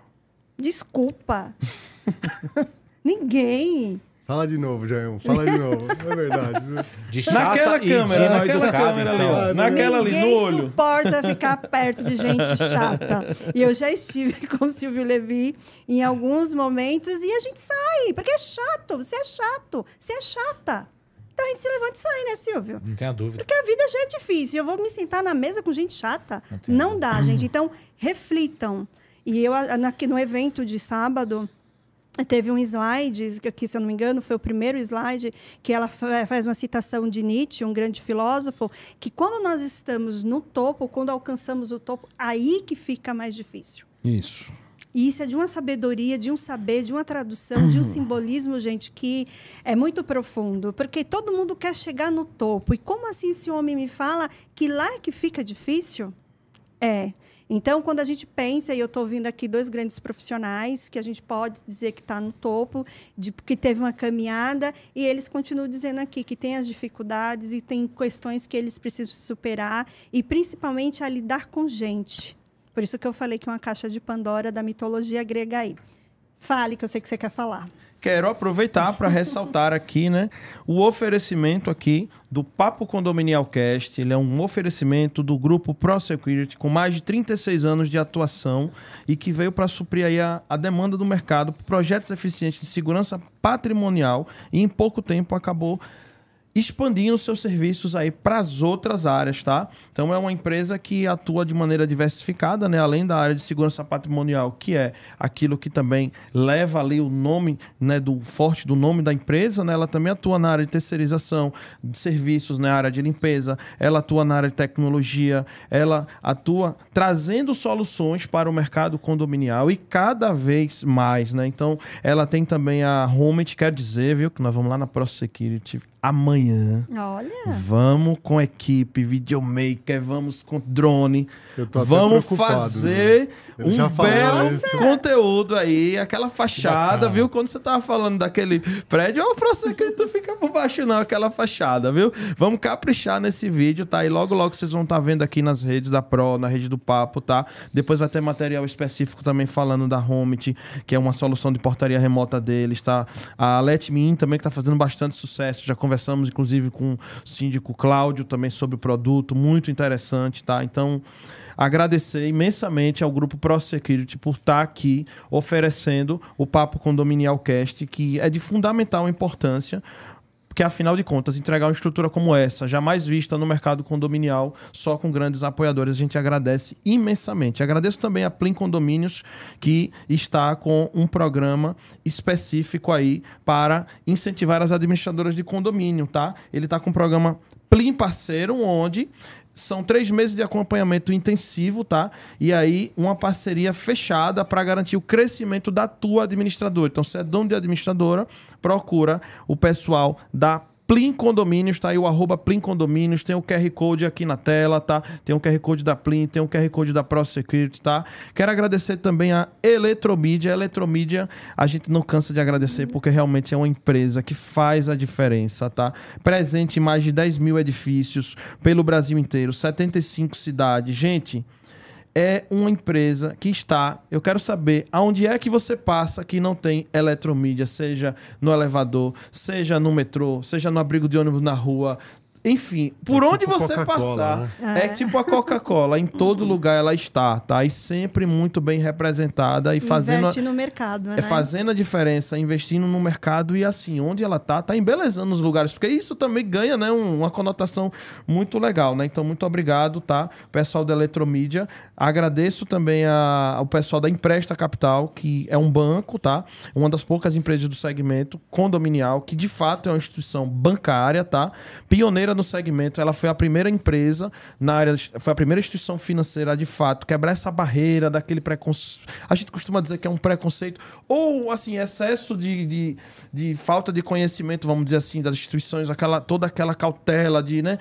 Desculpa. Ninguém. Fala de novo, Jair. Fala de novo. É verdade. De chata Naquela e de câmera, mal naquela educado, câmera ali, então. ó. Naquela ali, Ninguém no olho. suporta ficar perto de gente chata. E eu já estive com o Silvio Levi em alguns momentos e a gente sai, porque é chato. Você é chato. Você é chata. Então a gente se levanta e sai, né, Silvio? Não tenha dúvida. Porque a vida já é difícil. Eu vou me sentar na mesa com gente chata. Não, dá, gente. Então, reflitam. E eu, aqui no evento de sábado, teve um slide, que se eu não me engano, foi o primeiro slide, que ela fa- faz uma citação de Nietzsche, um grande filósofo, que quando nós estamos no topo, quando alcançamos o topo, aí que fica mais difícil. Isso. E isso é de uma sabedoria, de um saber, de uma tradução, de um simbolismo, gente, que é muito profundo. Porque todo mundo quer chegar no topo. E como assim esse homem me fala que lá é que fica difícil? É. Então, quando a gente pensa, e eu estou ouvindo aqui dois grandes profissionais, que a gente pode dizer que está no topo, de, que teve uma caminhada, e eles continuam dizendo aqui que tem as dificuldades e tem questões que eles precisam superar, e principalmente a lidar com gente. Por isso que eu falei que é uma caixa de Pandora da mitologia grega aí. Fale, que eu sei que você quer falar. Quero aproveitar para ressaltar aqui, né, o oferecimento aqui do Papo Condominial Cast. Ele é um oferecimento do grupo ProSecurity com mais de 36 anos de atuação e que veio para suprir aí a, a demanda do mercado por projetos eficientes de segurança patrimonial e em pouco tempo acabou expandindo seus serviços aí para as outras áreas, tá? Então é uma empresa que atua de maneira diversificada, né? Além da área de segurança patrimonial, que é aquilo que também leva ali o nome, né, do forte do nome da empresa, né? Ela também atua na área de terceirização de serviços, na área de limpeza, ela atua na área de tecnologia, ela atua trazendo soluções para o mercado condominial e cada vez mais, né? Então, ela tem também a Homet, quer dizer, viu, que nós vamos lá na ProSecurity amanhã. Olha. Vamos com equipe, videomaker, vamos com drone. Eu tô vamos preocupado, fazer já um belo isso. conteúdo aí, aquela fachada, viu? Quando você tava falando daquele prédio, ó, pra você que não fica por baixo não, aquela fachada, viu? Vamos caprichar nesse vídeo, tá? E logo, logo vocês vão estar vendo aqui nas redes da Pro, na rede do Papo, tá? Depois vai ter material específico também falando da Homit, que é uma solução de portaria remota deles, tá? A Let Me In também que tá fazendo bastante sucesso. Já conversamos, inclusive, com o síndico Cláudio também sobre o produto, muito interessante, tá? Então, agradecer imensamente ao grupo Pro Security por estar aqui oferecendo o Papo Condominial Cast, que é de fundamental importância porque afinal de contas, entregar uma estrutura como essa, jamais vista no mercado condominial, só com grandes apoiadores, a gente agradece imensamente. Agradeço também a Plim Condomínios, que está com um programa específico aí para incentivar as administradoras de condomínio, tá? Ele está com um programa Plim Parceiro, onde são três meses de acompanhamento intensivo, tá? E aí, uma parceria fechada para garantir o crescimento da tua administradora. Então, se é dono de administradora, procura o pessoal da Plim Condomínios, tá aí o arroba Plim Condomínios, tem o QR Code aqui na tela, tá? Tem o QR Code da Plim, tem o QR Code da Pro Security, tá? Quero agradecer também a Eletromídia. A Eletromídia, a gente não cansa de agradecer porque realmente é uma empresa que faz a diferença, tá? Presente em mais de 10 mil edifícios pelo Brasil inteiro, 75 cidades. Gente, é uma empresa que está. Eu quero saber aonde é que você passa que não tem eletromídia, seja no elevador, seja no metrô, seja no abrigo de ônibus na rua. Enfim, por É onde tipo você passar, né? é tipo a Coca-Cola. em todo lugar ela está, tá? E sempre muito bem representada e fazendo. Investe no mercado, né? é fazendo a diferença, investindo no mercado e assim, onde ela tá, tá embelezando os lugares, porque isso também ganha, né, um- uma conotação muito legal, né? Então, muito obrigado, tá? Pessoal da Eletromídia. Agradeço também a- ao pessoal da Empresta Capital, que é um banco, tá? Uma das poucas empresas do segmento condominial, que de fato é uma instituição bancária, tá? Pioneira no segmento, ela foi a primeira empresa na área, foi a primeira instituição financeira de fato quebrar essa barreira daquele preconceito. A gente costuma dizer que é um preconceito ou assim excesso de, de, de falta de conhecimento, vamos dizer assim, das instituições, aquela toda aquela cautela de, né,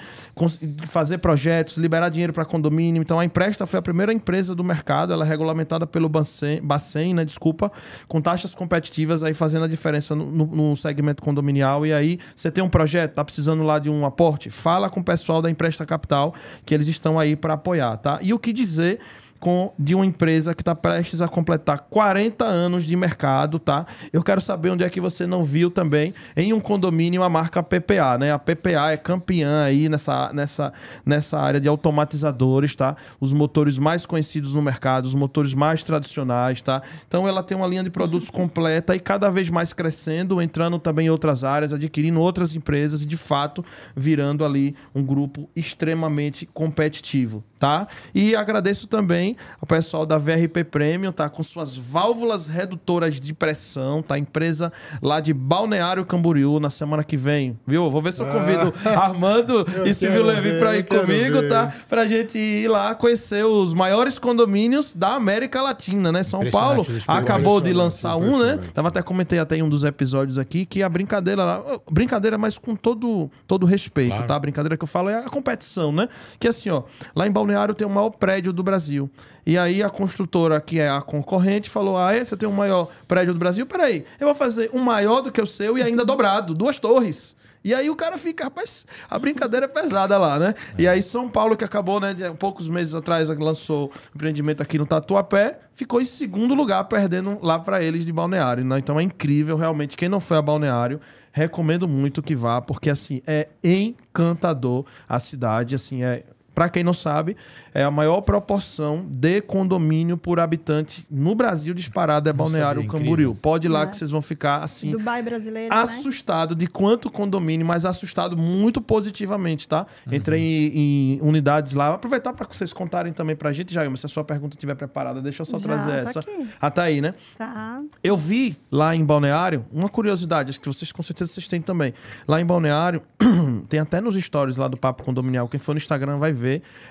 fazer projetos, liberar dinheiro para condomínio. Então a Empresta foi a primeira empresa do mercado, ela é regulamentada pelo Bacen, Bacen né, desculpa, com taxas competitivas aí fazendo a diferença no, no- no segmento condominial. E aí você tem um projeto, tá precisando lá de um aporte, fala com o pessoal da Empresta Capital que eles estão aí para apoiar, tá? E o que dizer com, de uma empresa que está prestes a completar 40 anos de mercado, tá? Eu quero saber onde é que você não viu também em um condomínio a marca PPA, né? A PPA é campeã aí nessa, nessa, nessa área de automatizadores, tá? Os motores mais conhecidos no mercado, os motores mais tradicionais, tá? Então ela tem uma linha de produtos completa e cada vez mais crescendo, entrando também em outras áreas, adquirindo outras empresas e de fato virando ali um grupo extremamente competitivo, tá? E agradeço também ao pessoal da VRP Premium, tá? Com suas válvulas redutoras de pressão, tá? Empresa lá de Balneário Camboriú na semana que vem, viu? Vou ver se eu convido Armando Eu e Silvio Levi pra ir comigo, ver. tá? Pra gente ir lá conhecer os maiores condomínios da América Latina, né? São Paulo acabou de lançar um, né? Tava até comentei até em um dos episódios aqui que a brincadeira lá, brincadeira, mas com todo todo respeito, Claro. tá? A brincadeira que eu falo é a competição, né? Que assim, ó, lá em Balneário tem o maior prédio do Brasil. E aí a construtora, que é a concorrente, falou: "Ah, é? você tem o maior prédio do Brasil? Peraí, eu vou fazer um maior do que o seu e ainda dobrado, duas torres." E aí o cara fica, rapaz, a brincadeira é pesada lá, né? E aí São Paulo, que acabou, né, de poucos meses atrás, lançou o empreendimento aqui no Tatuapé, ficou em segundo lugar, perdendo lá para eles de Balneário, né? Então é incrível, realmente. Quem não foi a Balneário, recomendo muito que vá, porque assim, é encantador a cidade, assim, é Pra quem não sabe, é a maior proporção de condomínio por habitante no Brasil disparado é Balneário sabia, Camboriú. incrível. Pode ir lá É. que vocês vão ficar assim Dubai brasileiro, né? assustado de quanto condomínio, mas assustado muito positivamente, tá? Uhum. Entrei em, em unidades lá. Aproveitar para vocês contarem também pra gente, Jair, se a sua pergunta estiver preparada, deixa eu só Já, trazer essa. aqui. Ah, tá aí, né? Tá. Eu vi lá em Balneário uma curiosidade, acho que vocês com certeza vocês têm também. Lá em Balneário, tem até nos stories lá do Papo Condominial, quem for no Instagram vai ver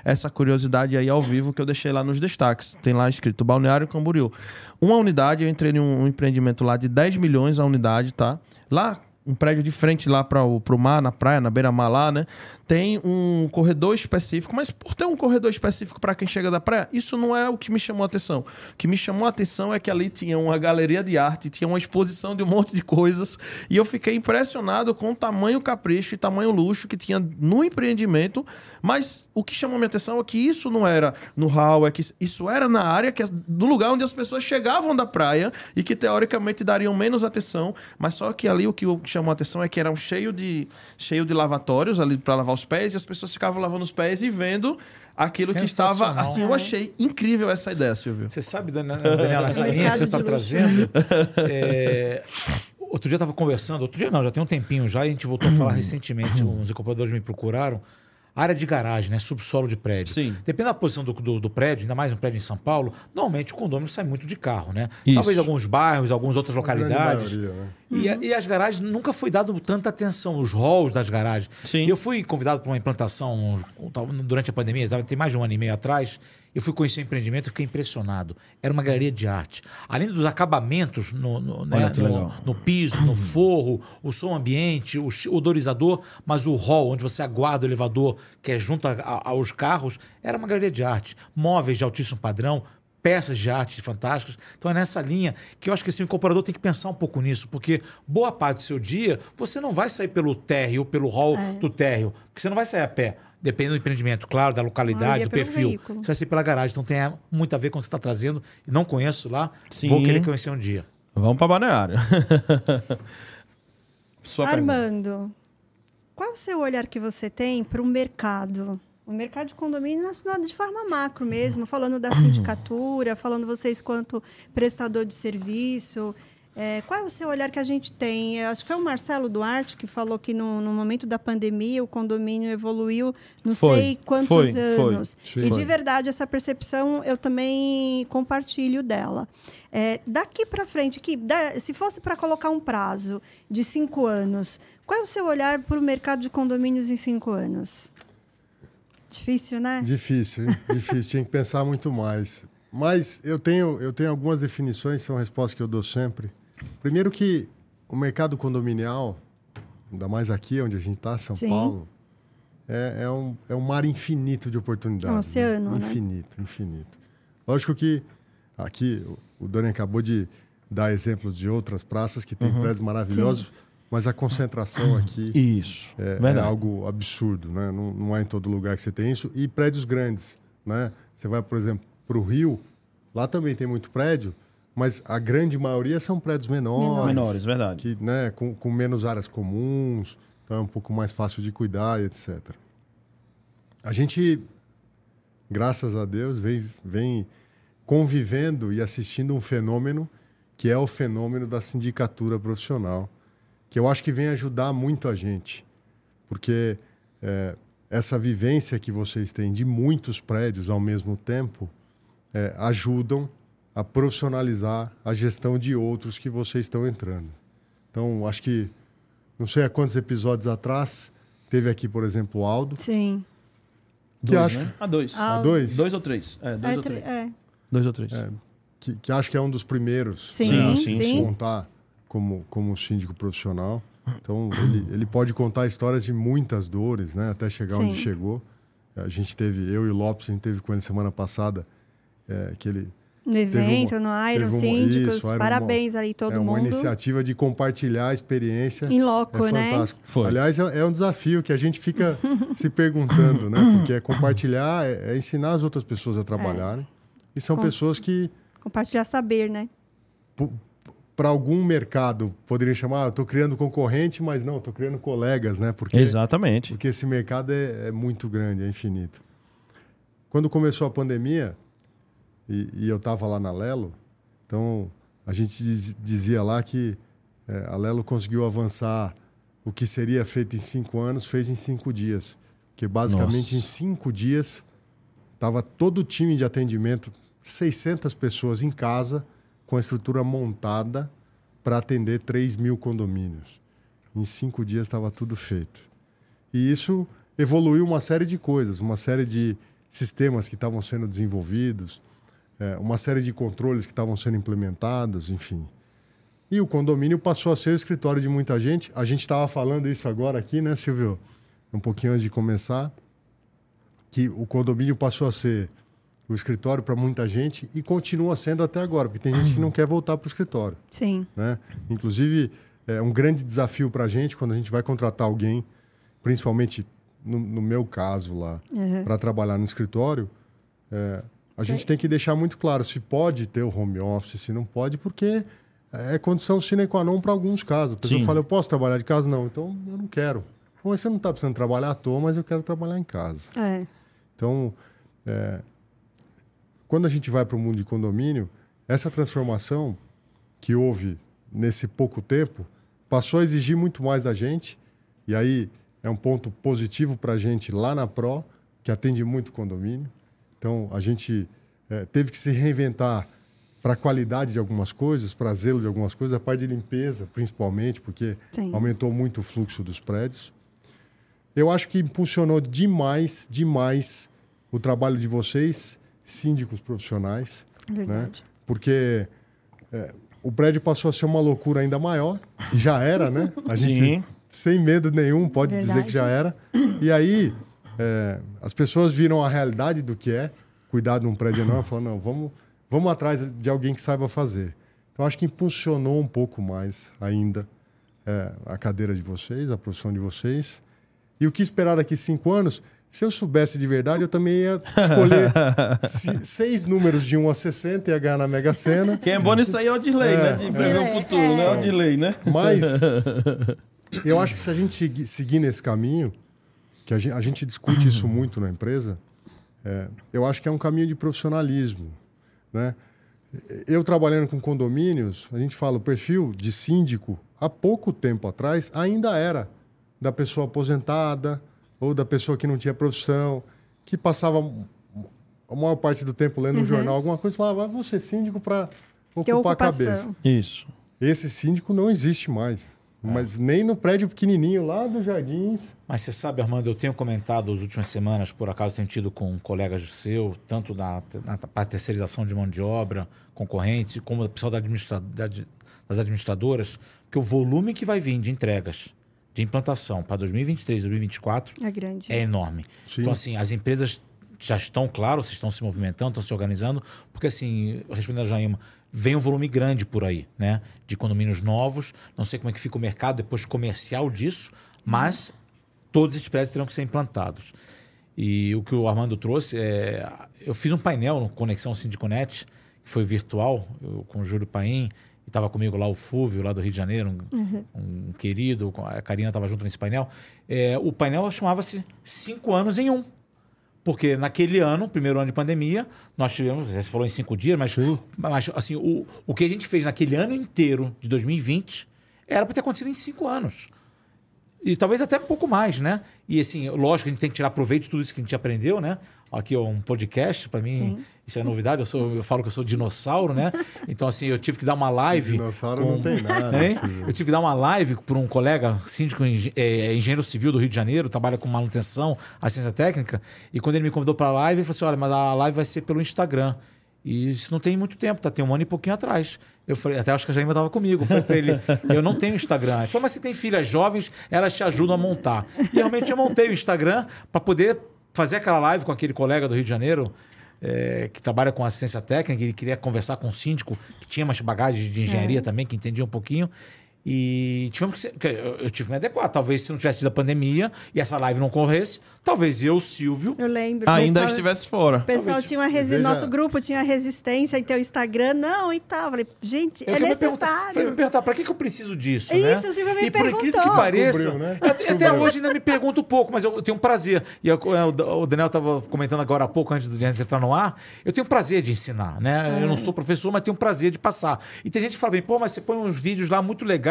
essa curiosidade aí ao vivo que eu deixei lá nos destaques. Tem lá escrito Balneário Camboriú. Uma unidade, eu entrei em um empreendimento lá de 10 milhões a unidade, tá? Lá um prédio de frente lá para o pro mar, na praia, na beira-mar lá, né? Tem um corredor específico, mas por ter um corredor específico para quem chega da praia, isso não é o que me chamou a atenção. O que me chamou a atenção é que ali tinha uma galeria de arte, tinha uma exposição de um monte de coisas, e eu fiquei impressionado com o tamanho capricho e tamanho luxo que tinha no empreendimento, mas o que chamou minha atenção é que isso não era no hall, é que isso era na área que do lugar onde as pessoas chegavam da praia e que teoricamente dariam menos atenção, mas só que ali o que chamou a atenção é que eram cheio de cheio de lavatórios ali para lavar os pés e as pessoas ficavam lavando os pés e vendo aquilo que estava assim. Eu achei incrível essa ideia, Silvio. Você sabe, Daniela, essa linha que você está trazendo. É... Outro dia eu estava conversando, outro dia não, já tem um tempinho já, e a gente voltou a falar recentemente, uns incorporadores me procuraram área de garagem, né? Subsolo de prédio. Sim. Depende da posição do, do, do, prédio, ainda mais um prédio em São Paulo, normalmente o condomínio sai muito de carro, né? Isso. Talvez alguns bairros, algumas outras localidades. Maioria, né? E, uhum. e, as garagens nunca foi dado tanta atenção, os halls das garagens. Sim. Eu fui convidado para uma implantação durante a pandemia, tem mais de um ano e meio atrás, eu fui conhecer o empreendimento e fiquei impressionado. Era uma galeria de arte. Além dos acabamentos no, no, né, no, no piso, no forro, o som ambiente, o odorizador, mas o hall, onde você aguarda o elevador, que é junto a, a, aos carros, era uma galeria de arte. Móveis de altíssimo padrão, peças de arte fantásticas. Então é nessa linha que eu acho que assim, o incorporador tem que pensar um pouco nisso, porque boa parte do seu dia você não vai sair pelo térreo, pelo hall é. do térreo, porque você não vai sair a pé. Depende do empreendimento, claro, da localidade, do perfil. Veículo. Você vai ser pela garagem, então tem muito a ver com o que você está trazendo. Não conheço lá, Sim. vou querer conhecer um dia. Vamos para Balneário. Armando, pergunta. qual o seu olhar que você tem para o mercado? O mercado de condomínio nacional de forma macro mesmo, falando da sindicatura, falando vocês quanto prestador de serviço, é, qual é o seu olhar que a gente tem? Acho que foi o Marcelo Duarte que falou que no, no momento da pandemia o condomínio evoluiu não foi, sei quantos foi, anos. Foi, e de verdade, essa percepção eu também compartilho dela. É, daqui para frente, que, da, se fosse para colocar um prazo de cinco anos, qual é o seu olhar para o mercado de condomínios em cinco anos? Difícil, né? Difícil, difícil. Tinha que pensar muito mais. Mas eu tenho, eu tenho algumas definições, são respostas que eu dou sempre. Primeiro que o mercado condominial, ainda mais aqui onde a gente está, São Sim. Paulo, é, é, um, é um mar infinito de oportunidades. É um oceano, né? Infinito, né? infinito. Lógico que aqui o Dani acabou de dar exemplos de outras praças que têm uhum. prédios maravilhosos, Sim. Mas a concentração aqui isso, é, é, algo absurdo, né? Não, não é em todo lugar que você tem isso. E prédios grandes, né? Você vai, por exemplo, para o Rio, lá também tem muito prédio, mas a grande maioria são prédios menores. Menores, verdade. Que, né, com, com menos áreas comuns, então é um pouco mais fácil de cuidar, etc. A gente, graças a Deus, vem, vem convivendo e assistindo um fenômeno que é o fenômeno da sindicatura profissional, que eu acho que vem ajudar muito a gente, porque é, essa vivência que vocês têm de muitos prédios ao mesmo tempo é, ajudam a profissionalizar a gestão de outros que vocês estão entrando. Então, acho que, não sei há quantos episódios atrás, teve aqui, por exemplo, o Aldo. Sim. Que dois, acho né? A dois. A dois? Dois ou três. É, dois é, ou três. É. Dois ou três. É, que, que, acho que é um dos primeiros sim, né, sim, sim. contar como, como síndico profissional. Então, ele, ele pode contar histórias de muitas dores, né? Até chegar sim. onde chegou. A gente teve, eu e o Lopes, a gente teve com ele semana passada, é, que ele no evento, uma, no Iron Síndicos. Isso, parabéns uma, aí todo é mundo. É uma iniciativa de compartilhar a experiência. Em loco, é né? Fantástico. Foi. Aliás, é, é, um desafio que a gente fica se perguntando, né? Porque é compartilhar, é, é ensinar as outras pessoas a trabalharem. E são Com... pessoas que... Compartilhar saber, né? Para algum mercado, poderia chamar, ah, estou criando concorrente, mas não, estou criando colegas, né? Porque, Exatamente. Porque esse mercado é, é muito grande, é infinito. Quando começou a pandemia e, e eu estava lá na Lelo, então a gente diz, dizia lá que é, a Lelo conseguiu avançar o que seria feito em cinco anos, fez em cinco dias. Que basicamente Nossa. em cinco dias estava todo o time de atendimento, 600 pessoas em casa, com a estrutura montada para atender 3 mil condomínios. Em cinco dias estava tudo feito. E isso evoluiu uma série de coisas, uma série de sistemas que estavam sendo desenvolvidos, é, uma série de controles que estavam sendo implementados, enfim. E o condomínio passou a ser o escritório de muita gente. A gente estava falando isso agora aqui, né, Silvio? Um pouquinho antes de começar, que o condomínio passou a ser o escritório para muita gente e continua sendo até agora, porque tem gente que não quer voltar para o escritório. Sim. Né? Inclusive, é um grande desafio para a gente quando a gente vai contratar alguém, principalmente no, no meu caso lá, Uhum. para trabalhar no escritório, é, a Sim. gente tem que deixar muito claro se pode ter o home office, se não pode, porque é condição sine qua non para alguns casos. A pessoa Sim. fala, eu posso trabalhar de casa? Não, então eu não quero. Bom, você não está precisando trabalhar à toa, mas eu quero trabalhar em casa. É. Então, é, quando a gente vai para o mundo de condomínio, essa transformação que houve nesse pouco tempo passou a exigir muito mais da gente. E aí é um ponto positivo para a gente lá na Pro, que atende muito condomínio. Então, a gente é, teve que se reinventar para a qualidade de algumas coisas, para zelo de algumas coisas, a parte de limpeza, principalmente, porque Sim. aumentou muito o fluxo dos prédios. Eu acho que impulsionou demais, demais o trabalho de vocês, síndicos profissionais, É verdade. porque é, o prédio passou a ser uma loucura ainda maior, e já era, né? A gente, Sim. sem medo nenhum, pode dizer Verdade. que já era. E aí, é, as pessoas viram a realidade do que é cuidar de um prédio enorme, falaram, não, vamos, vamos atrás de alguém que saiba fazer. Então, acho que impulsionou um pouco mais ainda é, a cadeira de vocês, a profissão de vocês. E o que esperar daqui cinco anos? Se eu soubesse de verdade, eu também ia escolher se- seis números de 1 a 60 e ia ganhar na Mega Sena. Quem é bom nisso aí é o delay, É, né? De prever o é. futuro, né? É o delay, né? Mas eu acho que se a gente segui- seguir nesse caminho, que a gente, a gente discute isso muito na empresa, é, eu acho que é um caminho de profissionalismo. Né? Eu trabalhando com condomínios, a gente fala, o perfil de síndico, há pouco tempo atrás, ainda era da pessoa aposentada ou da pessoa que não tinha profissão, que passava a maior parte do tempo lendo um jornal, alguma coisa, falava, ah, vai você síndico para ocupar a cabeça. Isso. Esse síndico não existe mais. Mas nem no prédio pequenininho lá dos Jardins. Mas você sabe, Armando, eu tenho comentado nas últimas semanas, por acaso tenho tido com colegas seu, tanto na, na parte de terceirização de mão de obra, concorrentes, como o pessoal da administra, da- das administradoras, que o volume que vai vir de entregas de implantação para 2023 e 2024 É grande. é enorme. Sim. Então, assim, as empresas já estão, claro, vocês estão se movimentando, estão se organizando, porque, assim, respondendo a Jaima, vem um volume grande por aí, né? De condomínios novos. Não sei como é que fica o mercado depois comercial disso, mas todos esses prédios terão que ser implantados. E o que o Armando trouxe é. Eu fiz um painel no Conexão Sindiconet, que foi virtual, eu, com o Júlio Paim, estava comigo lá o Fúvio, lá do Rio de Janeiro, um, um querido, a Karina estava junto nesse painel. É, o painel chamava-se Cinco Anos em Um. Porque naquele ano, primeiro ano de pandemia, nós tivemos, você falou em cinco dias, mas, Sim. mas assim, o, o que a gente fez naquele ano inteiro de 2020 era para ter acontecido em cinco anos. E talvez até um pouco mais, né? E assim, lógico que a gente tem que tirar proveito de tudo isso que a gente aprendeu, né? Aqui é um podcast, para mim, Sim. isso é novidade. Eu, sou, eu falo que eu sou dinossauro, né? Então, assim, eu tive que dar uma live. Dinossauro não tem nada, Hein? Silvio. Eu tive que dar uma live por um colega síndico, engen- é, engenheiro civil do Rio de Janeiro, trabalha com manutenção, assistência técnica. E quando ele me convidou para a live, ele falou assim: olha, mas a live vai ser pelo Instagram. E isso não tem muito tempo, tá? Tem um ano e pouquinho atrás. Eu falei, até acho que a Jaima estava comigo. Eu falei para ele, eu não tenho Instagram. Ele falou, mas você tem filhas jovens, elas te ajudam a montar. E realmente eu montei o Instagram para poder fazer aquela live com aquele colega do Rio de Janeiro, é, que trabalha com assistência técnica, ele queria conversar com um síndico que tinha mais bagagem de engenharia também, que entendia um pouquinho. E tivemos que, ser- que eu, tive que me adequar. Talvez se não tivesse tido a pandemia e essa live não corresse, talvez eu, Silvio, Eu lembro. Ainda pessoal- estivesse fora. O pessoal Talvez. tinha uma resi... Veja- Nosso grupo tinha resistência em ter o Instagram, não, e tal. Falei, gente, Eu é necessário. Foi me perguntar, pra que, que eu preciso disso, Isso, né? o Silvio me E por incrível que perguntou. pareça, né? até hoje ainda me pergunto um pouco, mas eu tenho um prazer. E eu- o Daniel estava comentando agora há pouco, antes de entrar no ar, eu tenho um prazer de ensinar, né? Eu não sou professor, mas tenho um prazer de passar. E tem gente que fala bem, pô, mas você põe uns vídeos lá muito legais,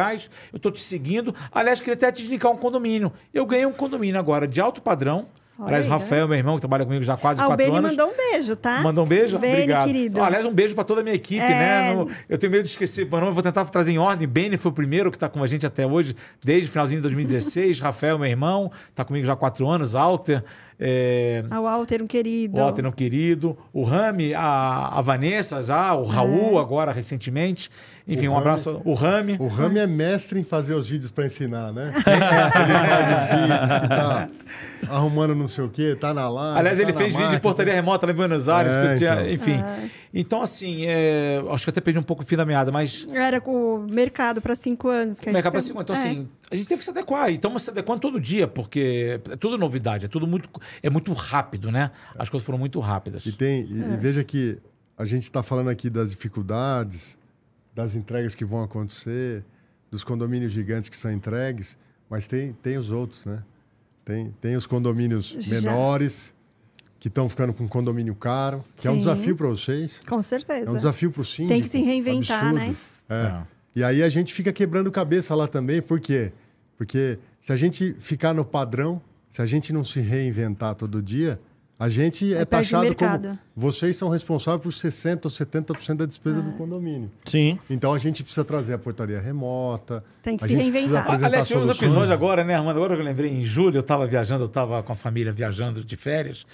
eu tô te seguindo. Aliás, queria até te indicar um condomínio. Eu ganhei um condomínio agora de alto padrão. Olha Aliás, o Rafael, meu irmão, que trabalha comigo já há quase Ah, o quatro Beni anos. mandou um beijo, tá? Mandou um beijo? Beni, Obrigado. querido. Aliás, um beijo para toda a minha equipe, É. né? No- eu tenho medo de esquecer meu nome, eu vou tentar trazer em ordem. Beni foi o primeiro que está com a gente até hoje, desde o finalzinho de 2016. Rafael, meu irmão, está comigo já há quatro anos. Alter, É, Ah, O Walter, um querido. o Walter, um querido, o Rami, a, a Vanessa já, o Raul agora recentemente. Enfim, O um Rami- abraço. O Rami. O Rami é mestre em fazer os vídeos para ensinar, né? ele faz os vídeos que tá arrumando não sei o quê, tá na live. Aliás, tá ele na fez vídeo de portaria remota lá em Buenos Aires, É, tinha- então. enfim. Então, assim, é, acho que eu até perdi um pouco o fim da meada, mas Era com o mercado para cinco anos. Que a é que é pra tem- cima? Então, é. assim, a gente teve que se adequar. E estamos se adequando todo dia, porque é tudo novidade, é tudo muito, é muito rápido, né? As coisas foram muito rápidas. E, tem, e, e veja que a gente está falando aqui das dificuldades, das entregas que vão acontecer, dos condomínios gigantes que são entregues, mas tem, tem os outros, né? Tem, tem os condomínios Já. menores que estão ficando com condomínio caro, que é um Sim. desafio para vocês. Com certeza. É um desafio para o síndico. que se reinventar, absurdo. né? É. É. E aí a gente fica quebrando cabeça lá também, por quê? Porque se a gente ficar no padrão, se a gente não se reinventar todo dia, a gente é perde taxado como. Vocês são responsáveis por 60 ou 70% da despesa do condomínio. Sim. Então a gente precisa trazer a portaria remota. Tem que a se gente precisa reinventar. Aliás, tivemos um soluções. episódio agora, né, Armando? Agora que eu lembrei, em julho eu estava viajando, eu estava com a família viajando de férias.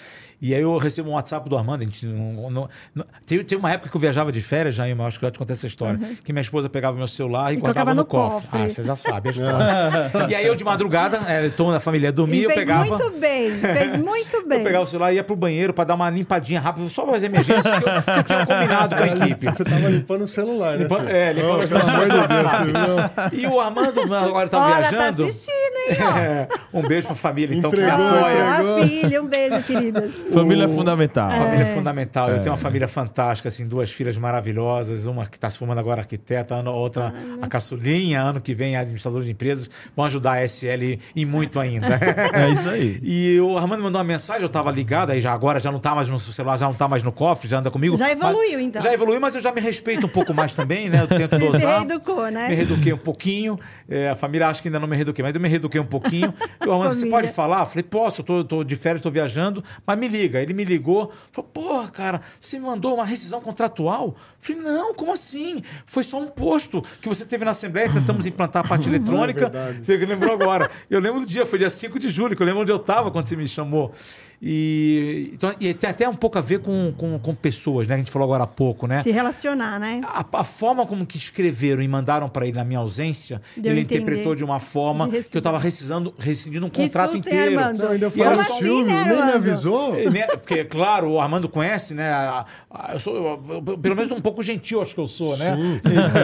E aí eu recebo um WhatsApp do Armando. A gente não, não- não- tem, tem uma época que eu viajava de férias, já, eu acho que eu já te contei essa história. Que minha esposa pegava meu celular e, E guardava colocava no, no cofre. cofre. Ah, você já sabe a história. e aí eu de madrugada, é, toda a família dormia, E eu fez pegava. muito bem, fez muito bem. Eu pegava o celular e ia pro banheiro para dar uma limpadinha rápida, só fazer emergência, que eu, que eu tinha combinado com a equipe. Você tava limpando o celular, né? Limpa- é, limpando os pelo amor de Deus. E o Armando mano, agora estava Olha, viajando. tá assistindo, hein, ó. É, um beijo pra família, então, que me Entregou, apoia. entregou. Ah, filha, um beijo, queridas. Família O- fundamental. Família é fundamental. Eu tenho uma família fantástica, assim, duas filhas maravilhosas, uma que está se formando agora arquiteta, a outra a caçulinha, ano que vem a administradora de empresas, vão ajudar a SL e muito ainda. É isso aí. E o Armando mandou uma mensagem, eu estava ligado, aí já agora já não tá mais no celular, já não tá mais no cofre, já anda comigo. Já evoluiu, então. Já evoluiu, mas eu já me respeito um pouco mais também, né? Eu tento Você se dosar. reeducou, né? Me reeduquei um pouquinho. É, a família acha que ainda não me reeduquei, mas eu me reeduquei um pouquinho. Eu, Armando, você pode falar? Eu falei, posso, eu tô, tô de férias, tô viajando, mas me liga. Ele me ligou, falou, porra, cara, você me mandou uma rescisão contratual? Eu falei, não, como assim? Foi só um posto que você teve na Assembleia, tentamos implantar a parte eletrônica. verdade. Você lembrou agora. Eu lembro do dia, foi dia 5 de julho, que eu lembro onde eu estava quando você me chamou. E, então, e tem até um pouco a ver com, com, com pessoas, né? A gente falou agora há pouco, né? Se relacionar, né? A, a forma como que escreveram e mandaram para ele na minha ausência, Deu ele interpretou de uma forma De que eu estava rescindindo, rescindindo um Que contrato susto, hein, inteiro. Armando? Não, ainda fala, era o Silvio, né, nem me avisou. E, né, Porque, claro, o Armando conhece, né? eu sou, eu- eu- pelo menos um pouco gentil, acho que eu sou, né?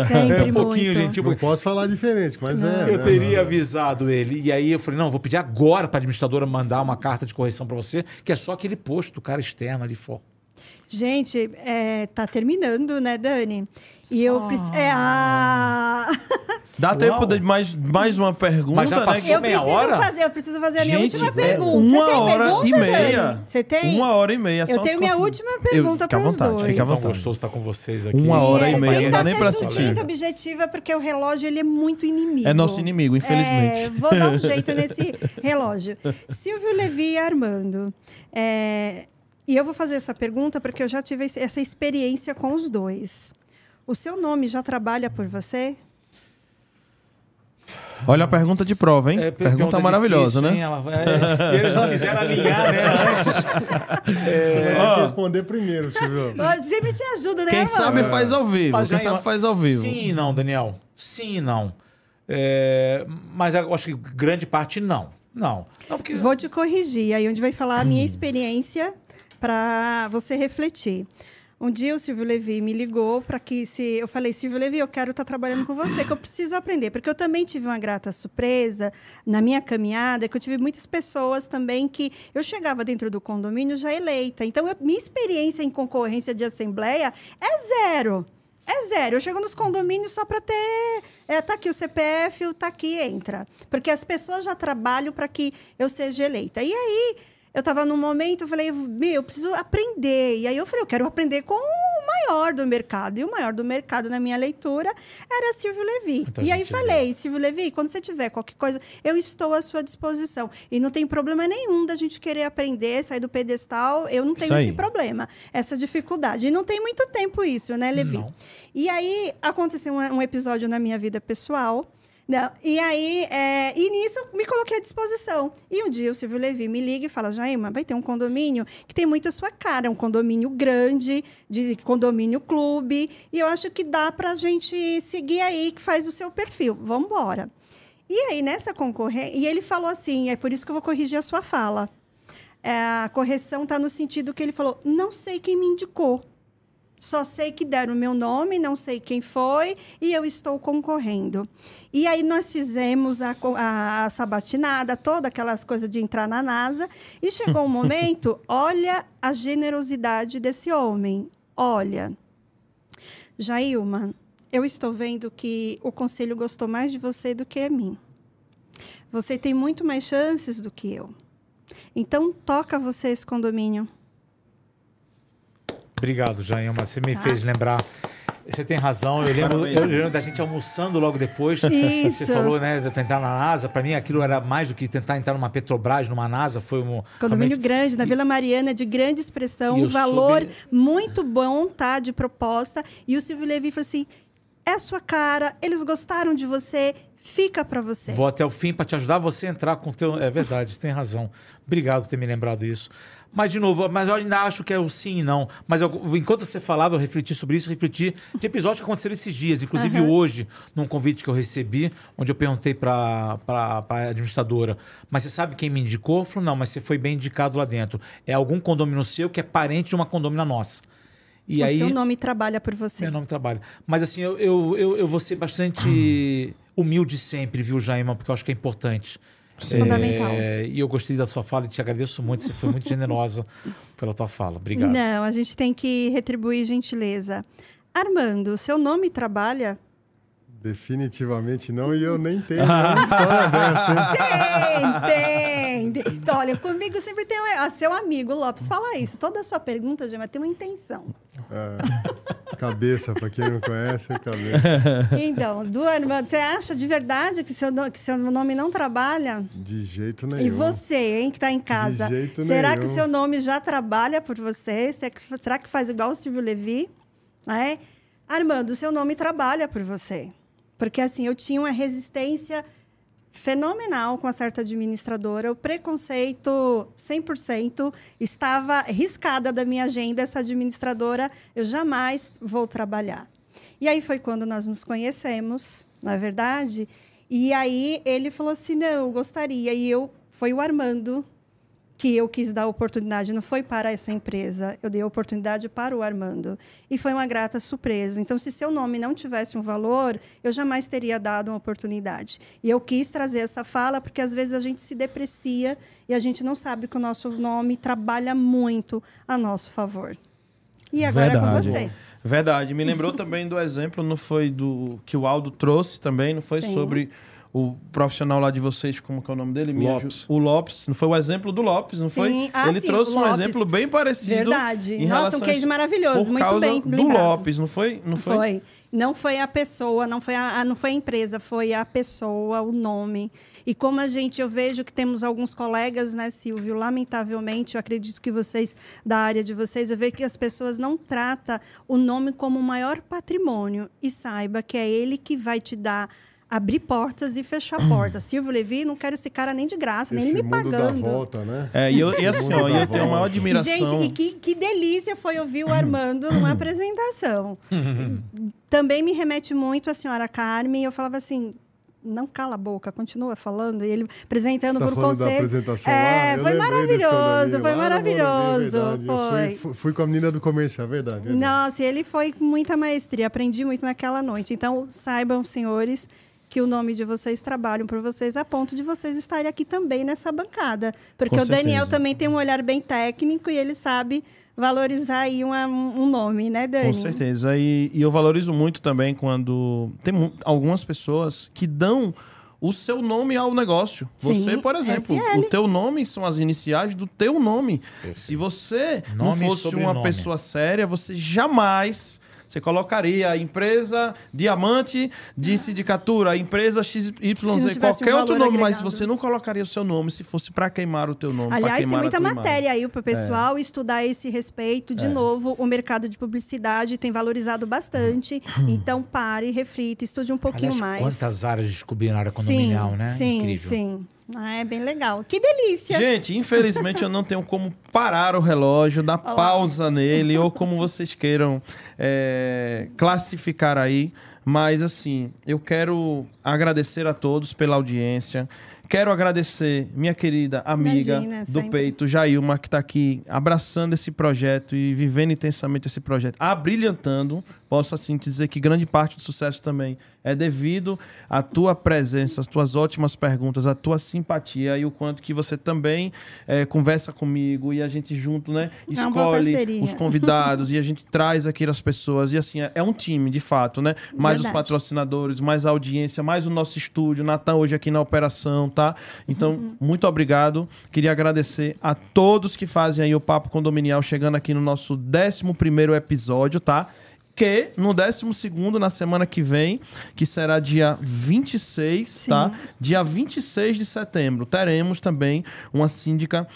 Sempre É um pouquinho muito. gentil. Não posso falar diferente, mas é. Eu né? teria avisado ele. E aí eu falei: não, vou pedir agora para a administradora mandar uma carta de correção para você, que é só aquele posto, o cara externo ali fora. Gente, é, tá terminando, né, Dani? E eu preciso. É, ah... Dá Uau. tempo de mais, mais uma pergunta, Mas já né? passou que- Eu meia preciso hora? fazer, eu preciso fazer a minha Gente, última pergunta. uma Você tem hora pergunta, e meia. Você tem? Uma hora e meia. Eu tenho minha última Eu- pergunta para os vontade, dois. fica à vontade. gostoso estar com vocês aqui. Uma hora e É, meia, não dá nem pra sucinta, assistir. objetiva, porque o relógio ele é muito inimigo. É nosso inimigo, infelizmente. É, vou dar um jeito nesse relógio. Silvio Levi e Armando. é, e eu vou fazer essa pergunta porque eu já tive essa experiência com os dois. O seu nome já trabalha por você? Olha a pergunta de prova, hein? É, pergunta maravilhosa, difícil, né? hein? Ela vai- é, eles não quiseram alinhar, né? Antes. Você vai Ó. responder primeiro, Silvio. Sempre te ajuda, né, Quem Armando? sabe faz ao vivo. Mas Quem aí, sabe faz ao vivo. Sim e não, Daniel. Sim e não. É, mas eu acho que grande parte não. Não. Não, porque. Vou te corrigir, aí onde vai falar a minha experiência para você refletir. Um dia o Silvio Levi me ligou para que se eu falei Silvio Levi, eu quero estar trabalhando com você, que eu preciso aprender, porque eu também tive uma grata surpresa na minha caminhada, que eu tive muitas pessoas também que eu chegava dentro do condomínio já eleita. Então, eu- minha experiência em concorrência de assembleia é zero. É zero. Eu chego nos condomínios só para ter. É, tá aqui o CPF, tá aqui, entra. Porque as pessoas já trabalham para que eu seja eleita. E aí, eu estava num momento, eu falei, meu, eu preciso aprender. E aí eu falei, eu quero aprender com o maior do mercado. E o maior do mercado, na minha leitura, era Silvio Levi. Muita e aí gente falei, Silvio Levi, quando você tiver qualquer coisa, eu estou à sua disposição. E não tem problema nenhum da gente querer aprender, sair do pedestal. Eu não tenho esse problema, essa dificuldade. E não tem muito tempo isso, né, Levi? Não. E aí aconteceu um, um episódio na minha vida pessoal Não, e aí, é, e nisso me coloquei à disposição. E um dia o Silvio Levi me liga e fala: Jaima, vai ter um condomínio que tem muito a sua cara, um condomínio grande, de condomínio clube, e eu acho que dá para a gente seguir aí, que faz o seu perfil. Vamos embora. E aí, nessa concorrência, e ele falou assim: é por isso que eu vou corrigir a sua fala. É, a correção está no sentido que ele falou: não sei quem me indicou. Só sei que deram o meu nome, não sei quem foi e eu estou concorrendo. E aí nós fizemos a, a, a sabatinada, todas aquelas coisas de entrar na NASA. E chegou um momento, olha a generosidade desse homem. Olha, Jailma, eu estou vendo que o conselho gostou mais de você do que a mim. Você tem muito mais chances do que eu. Então, toca você esse condomínio. Obrigado, Jailma. Você me tá. fez lembrar. Você tem razão. Eu lembro, eu lembro da gente almoçando logo depois. Isso. Você falou, né, de tentar na NASA. Para mim, aquilo era mais do que tentar entrar numa Petrobras, numa NASA. Foi um. Condomínio realmente... grande, na Vila Mariana, de grande expressão, um valor soube... muito bom, tá? De proposta. E o Silvio Levi falou assim: é a sua cara, eles gostaram de você, fica para você. Vou até o fim para te ajudar você a entrar com o teu. É verdade, você tem razão. Obrigado por ter me lembrado isso. Mas, de novo, mas eu ainda acho que é o sim e não. Mas eu, enquanto você falava, eu refleti sobre isso, refleti de episódios que aconteceram esses dias. Inclusive uhum. hoje, num convite que eu recebi, onde eu perguntei para a administradora, mas você sabe quem me indicou? Eu falei, não, mas você foi bem indicado lá dentro. É algum condomínio seu que é parente de uma condomínio nossa. E o aí, seu nome trabalha por você. Meu nome trabalha. Mas assim, eu, eu, eu, eu vou ser bastante humilde sempre, viu, Jaima? Porque eu acho que é importante. É, fundamental. E eu gostei da sua fala e te agradeço muito. Você foi muito generosa pela tua fala. Obrigado. Não, a gente tem que retribuir gentileza. Armando, seu nome trabalha? Definitivamente não, e eu nem tenho uma história dessa. Tem, tem. Então, olha, comigo sempre tem a seu amigo Lopes fala isso. Toda a sua pergunta, Gema, tem uma intenção. É, cabeça, para quem não conhece, é cabeça. Então, do Armando, você acha de verdade que seu, que seu nome não trabalha? De jeito nenhum. E você, hein, que está em casa? De jeito será nenhum. que seu nome já trabalha por você? Será que faz igual o Silvio Levi? É? Armando, seu nome trabalha por você. Porque assim, eu tinha uma resistência fenomenal com a certa administradora. O preconceito 100% estava riscada da minha agenda essa administradora, eu jamais vou trabalhar. E aí foi quando nós nos conhecemos, na é verdade, e aí ele falou assim: "Não, eu gostaria". E eu foi o Armando que eu quis dar oportunidade, não foi para essa empresa, eu dei a oportunidade para o Armando. E foi uma grata surpresa. Então, se seu nome não tivesse um valor, eu jamais teria dado uma oportunidade. E eu quis trazer essa fala porque às vezes a gente se deprecia e a gente não sabe que o nosso nome trabalha muito a nosso favor. E agora Verdade. é com você. Verdade. Me lembrou também do exemplo, não foi do que o Aldo trouxe também, não foi Sim. sobre o profissional lá de vocês, como que é o nome dele? Lopes. O Lopes. Não foi o exemplo do Lopes, não foi? Sim. Ah, Ele sim, trouxe um exemplo bem parecido. Verdade. Em Nossa, um case maravilhoso. Por muito causa bem do lembrado. Lopes, não foi? Não foi? Foi. Não foi a pessoa, não foi a, não foi a empresa, foi a pessoa, o nome. E como a gente, eu vejo que temos alguns colegas, né, Silvio? Lamentavelmente, eu acredito que vocês, da área de vocês, eu vejo que as pessoas não tratam o nome como o maior patrimônio. E saiba que é ele que vai te dar abrir portas e fechar portas. Silvio Levi, não quero esse cara nem de graça, esse nem ele me mundo pagando. Dá volta, né? É, e, eu, e assim, ó, eu tenho uma maior admiração. Gente, e que, que delícia foi ouvir o Armando numa apresentação. Também me remete muito a senhora Carmen. Eu falava assim, não cala a boca, continua falando. E ele apresentando Você tá por conselho. Da apresentação é, lá? foi maravilhoso, foi maravilhoso. Foi. Fui, fui, com a menina do comercial, verdade, verdade. Nossa, ele foi com muita maestria, aprendi muito naquela noite. Então, saibam, senhores, que o nome de vocês trabalham por vocês a ponto de vocês estarem aqui também nessa bancada. Porque Com o Daniel certeza. também tem um olhar bem técnico e ele sabe valorizar aí uma, um nome, né, Dani? Com certeza. E, e eu valorizo muito também quando tem algumas pessoas que dão o seu nome ao negócio. Sim, você, por exemplo, SL. o teu nome são as iniciais do teu nome. Perfeito. Se você nome não fosse uma pessoa séria, você jamais Você colocaria empresa diamante de sindicatura, empresa XYZ, qualquer um outro nome, mas agregado. você não colocaria o seu nome se fosse para queimar o teu nome. Aliás, tem a muita tua imagem. matéria aí para o É. pessoal estudar a esse respeito. De novo, o mercado de publicidade tem valorizado bastante. então, pare, reflita, estude um pouquinho Aliás, mais. quantas áreas descobriram na área condominial, sim, né? Sim, Incrível. sim. Ah, é bem legal. Que delícia! Gente, infelizmente eu não tenho como parar o relógio, dar Olha lá. pausa nele, ou como vocês queiram é, classificar aí. Mas assim, eu quero agradecer a todos pela audiência. Quero agradecer minha querida amiga Imagina, do sempre. peito, Jailma, que está aqui abraçando esse projeto e vivendo intensamente esse projeto, abrilhantando. Posso assim dizer que grande parte do sucesso também é devido à tua presença, às tuas ótimas perguntas, à tua simpatia e o quanto que você também eh, conversa comigo e a gente junto, né, É escolhe os convidados e a gente traz aqui as pessoas e assim é, é um time de fato, né? Mais os Verdade. patrocinadores, mais a audiência, mais o nosso estúdio, Natan hoje aqui na operação, tá? Então, Uhum. muito obrigado. Queria agradecer a todos que fazem aí o Papo Condominial chegando aqui no nosso 11 primeiro episódio, tá? Que no 12 segundo, na semana que vem, que será dia 26, tá? Dia 26 de setembro, teremos também uma síndica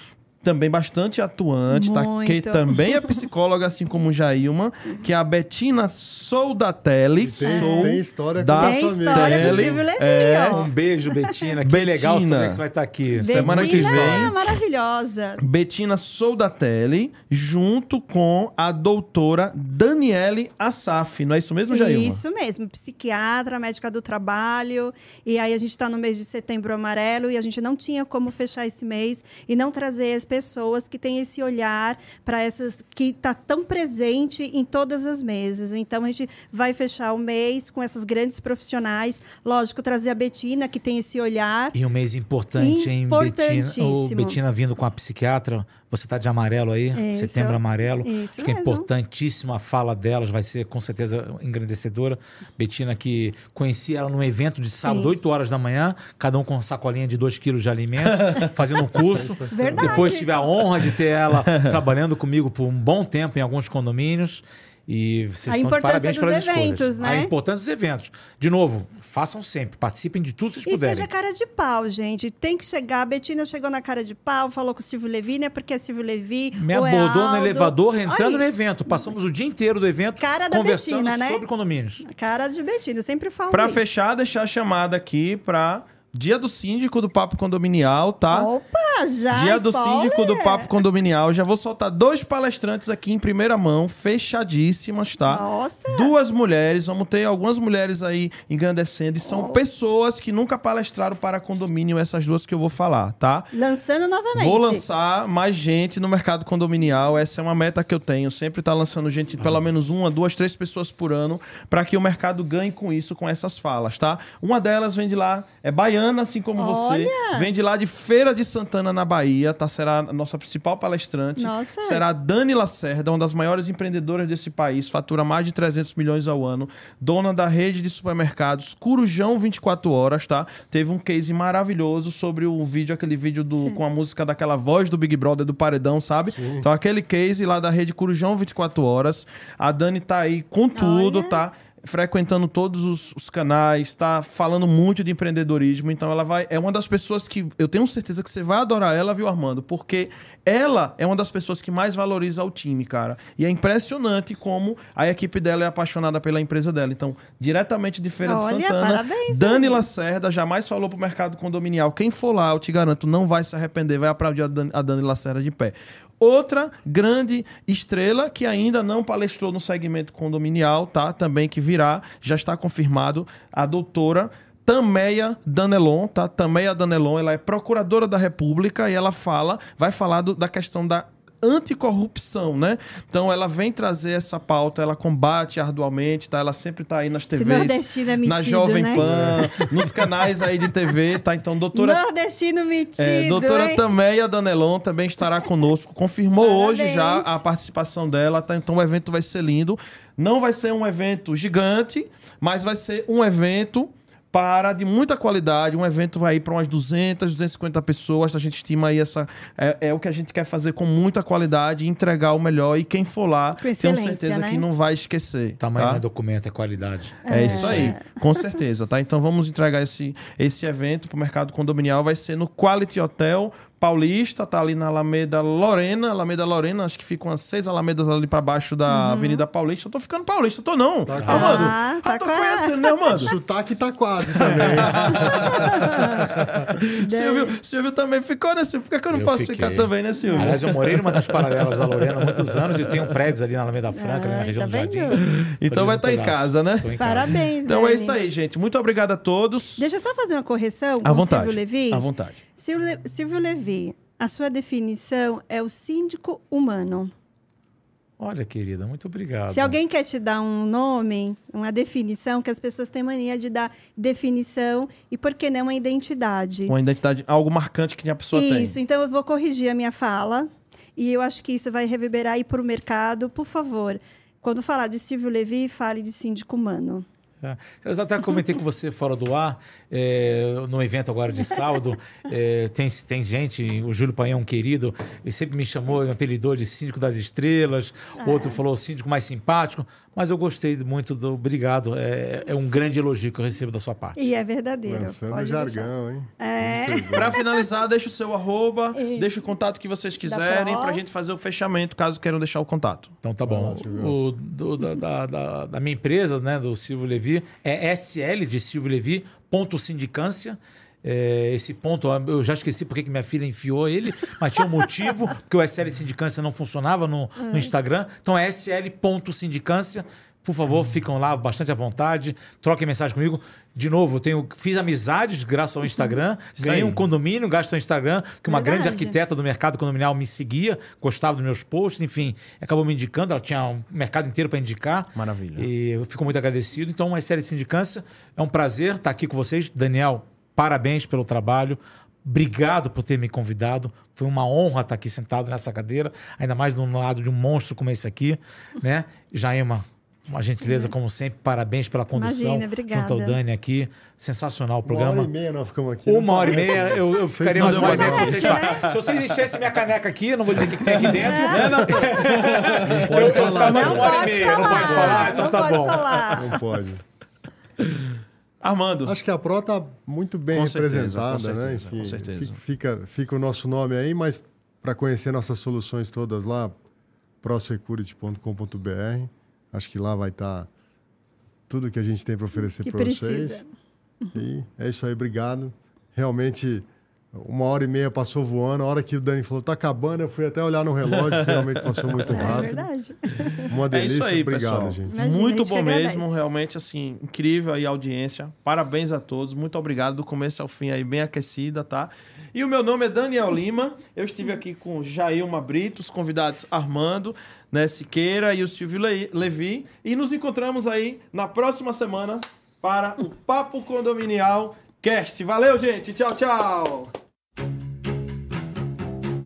também bastante atuante, tá? Muito. Que também é psicóloga, assim como Jailma, que é a Betina Soldatelli. Tem, Sou tem história da com Tem história do Silvio Levi, é. Um beijo, Betina. Que Betina. legal saber que você vai estar aqui. Semana que Betina vem. é maravilhosa. Betina Soldatelli, junto com a doutora Daniele Assaf. Não é isso mesmo, Jailma? Isso mesmo, psiquiatra, médica do trabalho. E aí a gente está no mês de setembro amarelo e a gente não tinha como fechar esse mês e não trazer as pessoas que têm esse olhar para essas que está tão presente em todas as mesas. Então a gente vai fechar o mês com essas grandes profissionais. Lógico, trazer a Betina, que tem esse olhar. E um mês importante, hein, Betina? O. Betina vindo com a psiquiatra. Você tá de amarelo aí, Isso. setembro amarelo. Isso Acho que é importantíssima a fala delas, vai ser com certeza engrandecedora. Betina, que conheci ela num evento de sábado, Sim. 8 horas da manhã, cada um com uma sacolinha de 2 quilos de alimento, fazendo um curso. Verdade. Depois tive a honra de ter ela trabalhando comigo por um bom tempo em alguns condomínios. E vocês A estão de importância parabéns dos pelas eventos, escolhas. né? A importância dos eventos. De novo, façam sempre, participem de tudo que vocês E puderem. seja cara de pau, gente. Tem que chegar. A Betina chegou na cara de pau, falou com o Silvio Levi, não é porque é Silvio Levi. Me é abordou no elevador, entrando Ai, no evento. Passamos o dia inteiro do evento Cara da conversando Betina, né? sobre condomínios. Cara de Betina, eu sempre falo Pra isso. fechar, deixar a chamada aqui pra dia do síndico do Papo Condominial, tá? Opa, já. Dia do spoiler. síndico do Papo Condominial. Já vou soltar dois palestrantes aqui em primeira mão, fechadíssimas, tá? Nossa. Duas mulheres, vamos ter algumas mulheres aí engrandecendo. E são Oh. pessoas que nunca palestraram para condomínio, essas duas que eu vou falar, tá? Lançando novamente. Vou lançar mais gente no mercado condominial. Essa é uma meta que eu tenho. Sempre tá lançando gente, pelo menos uma, duas, três pessoas por ano, para que o mercado ganhe com isso, com essas falas, tá? Uma delas vem de lá, é baiana, assim como você. Olha! Vem de lá de Feira de Santana, na Bahia, tá? Será a nossa principal palestrante. Nossa! Será a Dani Lacerda, uma das maiores empreendedoras desse país, fatura mais de 300 milhões ao ano, dona da rede de supermercados Curujão 24 Horas, tá? Teve um case maravilhoso sobre o vídeo, aquele vídeo do, com a música daquela voz do Big Brother do Paredão, sabe? Então, aquele case lá da rede Curujão 24 Horas. A Dani tá aí com tudo, Olha. tá? Frequentando todos os, os canais, tá falando muito de empreendedorismo, então ela vai é uma das pessoas que eu tenho certeza que você vai adorar ela, viu, Armando? Porque ela é uma das pessoas que mais valoriza o time, cara. E é impressionante como a equipe dela é apaixonada pela empresa dela. Então, diretamente de Feira Olha, de Santana, parabéns, Dani Dani. Lacerda jamais falou pro mercado condominial. Quem for lá, eu te garanto, não vai se arrepender, vai aplaudir a Dani, a Dani Lacerda de pé. Outra grande estrela que ainda não palestrou no segmento condominial, tá? Também que virá, já está confirmado, a doutora Tameia Danelon, tá? Tameia Danelon, ela é procuradora da República e ela fala, vai falar do- da questão da anticorrupção, né? Então ela vem trazer essa pauta, ela combate arduamente, tá? Ela sempre tá aí nas TVs, nordestino é na metido, Jovem né? Pan, nos canais aí de TV, tá? Então, doutora Nordestino metido, é, doutora hein? Tameia Danelon também estará conosco. Confirmou hoje já a participação dela, tá? Então o evento vai ser lindo. Não vai ser um evento gigante, mas vai ser um evento para de muita qualidade. Um evento vai ir para umas 200, 250 pessoas. A gente estima aí essa. É, é, o que a gente quer fazer com muita qualidade, entregar o melhor. E quem for lá, tenho certeza né? que não vai esquecer. Tamanho tá? é documento, é qualidade. É, é isso aí, com certeza, tá? Então vamos entregar esse, esse evento para o mercado condominial. Vai ser no Quality Hotel Paulista, tá ali na Alameda Lorena, Alameda Lorena, acho que ficam umas seis Alamedas ali pra baixo da uhum. Avenida Paulista. Eu tô ficando paulista, tô não. Tá Armando, ah, tá tô conhecendo, né, Armando? O sotaque tá quase também. Silvio, Silvio também ficou, né, Silvio? Por que, que eu não eu posso fiquei. ficar também, né, Silvio? Aliás, eu morei numa das paralelas da Lorena há muitos anos e tenho prédios ali na Alameda Franca, ali na região tá do Jardim. Então vai estar tá em casa, né? Em Parabéns, Então Dani. é isso aí, gente. Muito obrigado a todos. Deixa eu só fazer uma correção com à vontade. Silvio Levi. À vontade. Silvio, Levi, a sua definição é o síndico humano. Olha, querida, muito obrigado. Se alguém quer te dar um nome, uma definição, que as pessoas têm mania de dar definição e por que não uma identidade? Uma identidade, algo marcante que a pessoa isso, tem. Isso, então eu vou corrigir a minha fala e eu acho que isso vai reverberar aí para o mercado. Por favor, quando falar de Silvio Levi, fale de síndico humano. É. Eu até comentei com você fora do ar, é, no evento agora de sábado, é, tem, tem gente, o Júlio Painho é querido, ele sempre me chamou, me apelidou de síndico das estrelas, ah. outro falou síndico mais simpático, mas eu gostei muito do obrigado, é, é um grande elogio que eu recebo da sua parte. E é verdadeiro. Lançando jargão, hein? É. Para finalizar, deixa o seu arroba, Isso. deixa o contato que vocês quiserem para a gente fazer o fechamento, caso queiram deixar o contato. Então tá bom. o, do, da, da, da, da minha empresa, né, do Silvio Levi, é SL de Silvio Levi, ponto sindicância. É, esse ponto, eu já esqueci porque que minha filha enfiou ele, mas tinha um motivo, porque o SL Sindicância não funcionava no, no Instagram. Então é SL.sindicância. Por favor, ficam lá bastante à vontade, troquem mensagem comigo. De novo, eu tenho, fiz amizades graças ao Instagram, ganhei um condomínio graças ao Instagram, que uma Verdade. grande arquiteta do mercado condominial me seguia, gostava dos meus posts, enfim, acabou me indicando, ela tinha um mercado inteiro para indicar. Maravilha. E eu fico muito agradecido. Então, uma série de sindicância, é um prazer estar aqui com vocês. Daniel, parabéns pelo trabalho. Obrigado por ter me convidado. Foi uma honra estar aqui sentado nessa cadeira, ainda mais do lado de um monstro como esse aqui, né? Jaema, uma gentileza, como sempre. Parabéns pela condução. Imagina, obrigada. Junto ao Dani aqui. Sensacional o programa. Uma hora e meia nós ficamos aqui. Uma hora e meia. Eu, eu ficaria mais uma hora e meia. Vocês Se vocês enchessem minha caneca aqui, eu não vou dizer o que, que tem aqui dentro. É. Não, não. eu, eu mais uma hora e meia. Falar. Não pode falar? Então não tá bom. Falar. Não pode. Armando. Acho que a Pro está muito bem com representada, certeza, né? Enfim, com certeza. Fica, fica o nosso nome aí, mas para conhecer nossas soluções todas lá, prosecurity.com.br. Acho que lá vai estar tá tudo que a gente tem para oferecer para vocês. E é isso aí, obrigado. Realmente, uma hora e meia passou voando. A hora que o Dani falou, tá acabando, eu fui até olhar no relógio, realmente passou muito é rápido. É verdade. Uma delícia, é isso aí, obrigado, pessoal. gente. Imagina, muito bom mesmo, realmente, assim, incrível aí a audiência. Parabéns a todos, muito obrigado do começo ao fim aí, bem aquecida, tá? E o meu nome é Daniel Lima, eu estive aqui com Jailma Brito, os convidados Armando, né, Siqueira e o Silvio Le Levi, e nos encontramos aí na próxima semana para o Papo Condominial Cast. Valeu, gente. Tchau, tchau.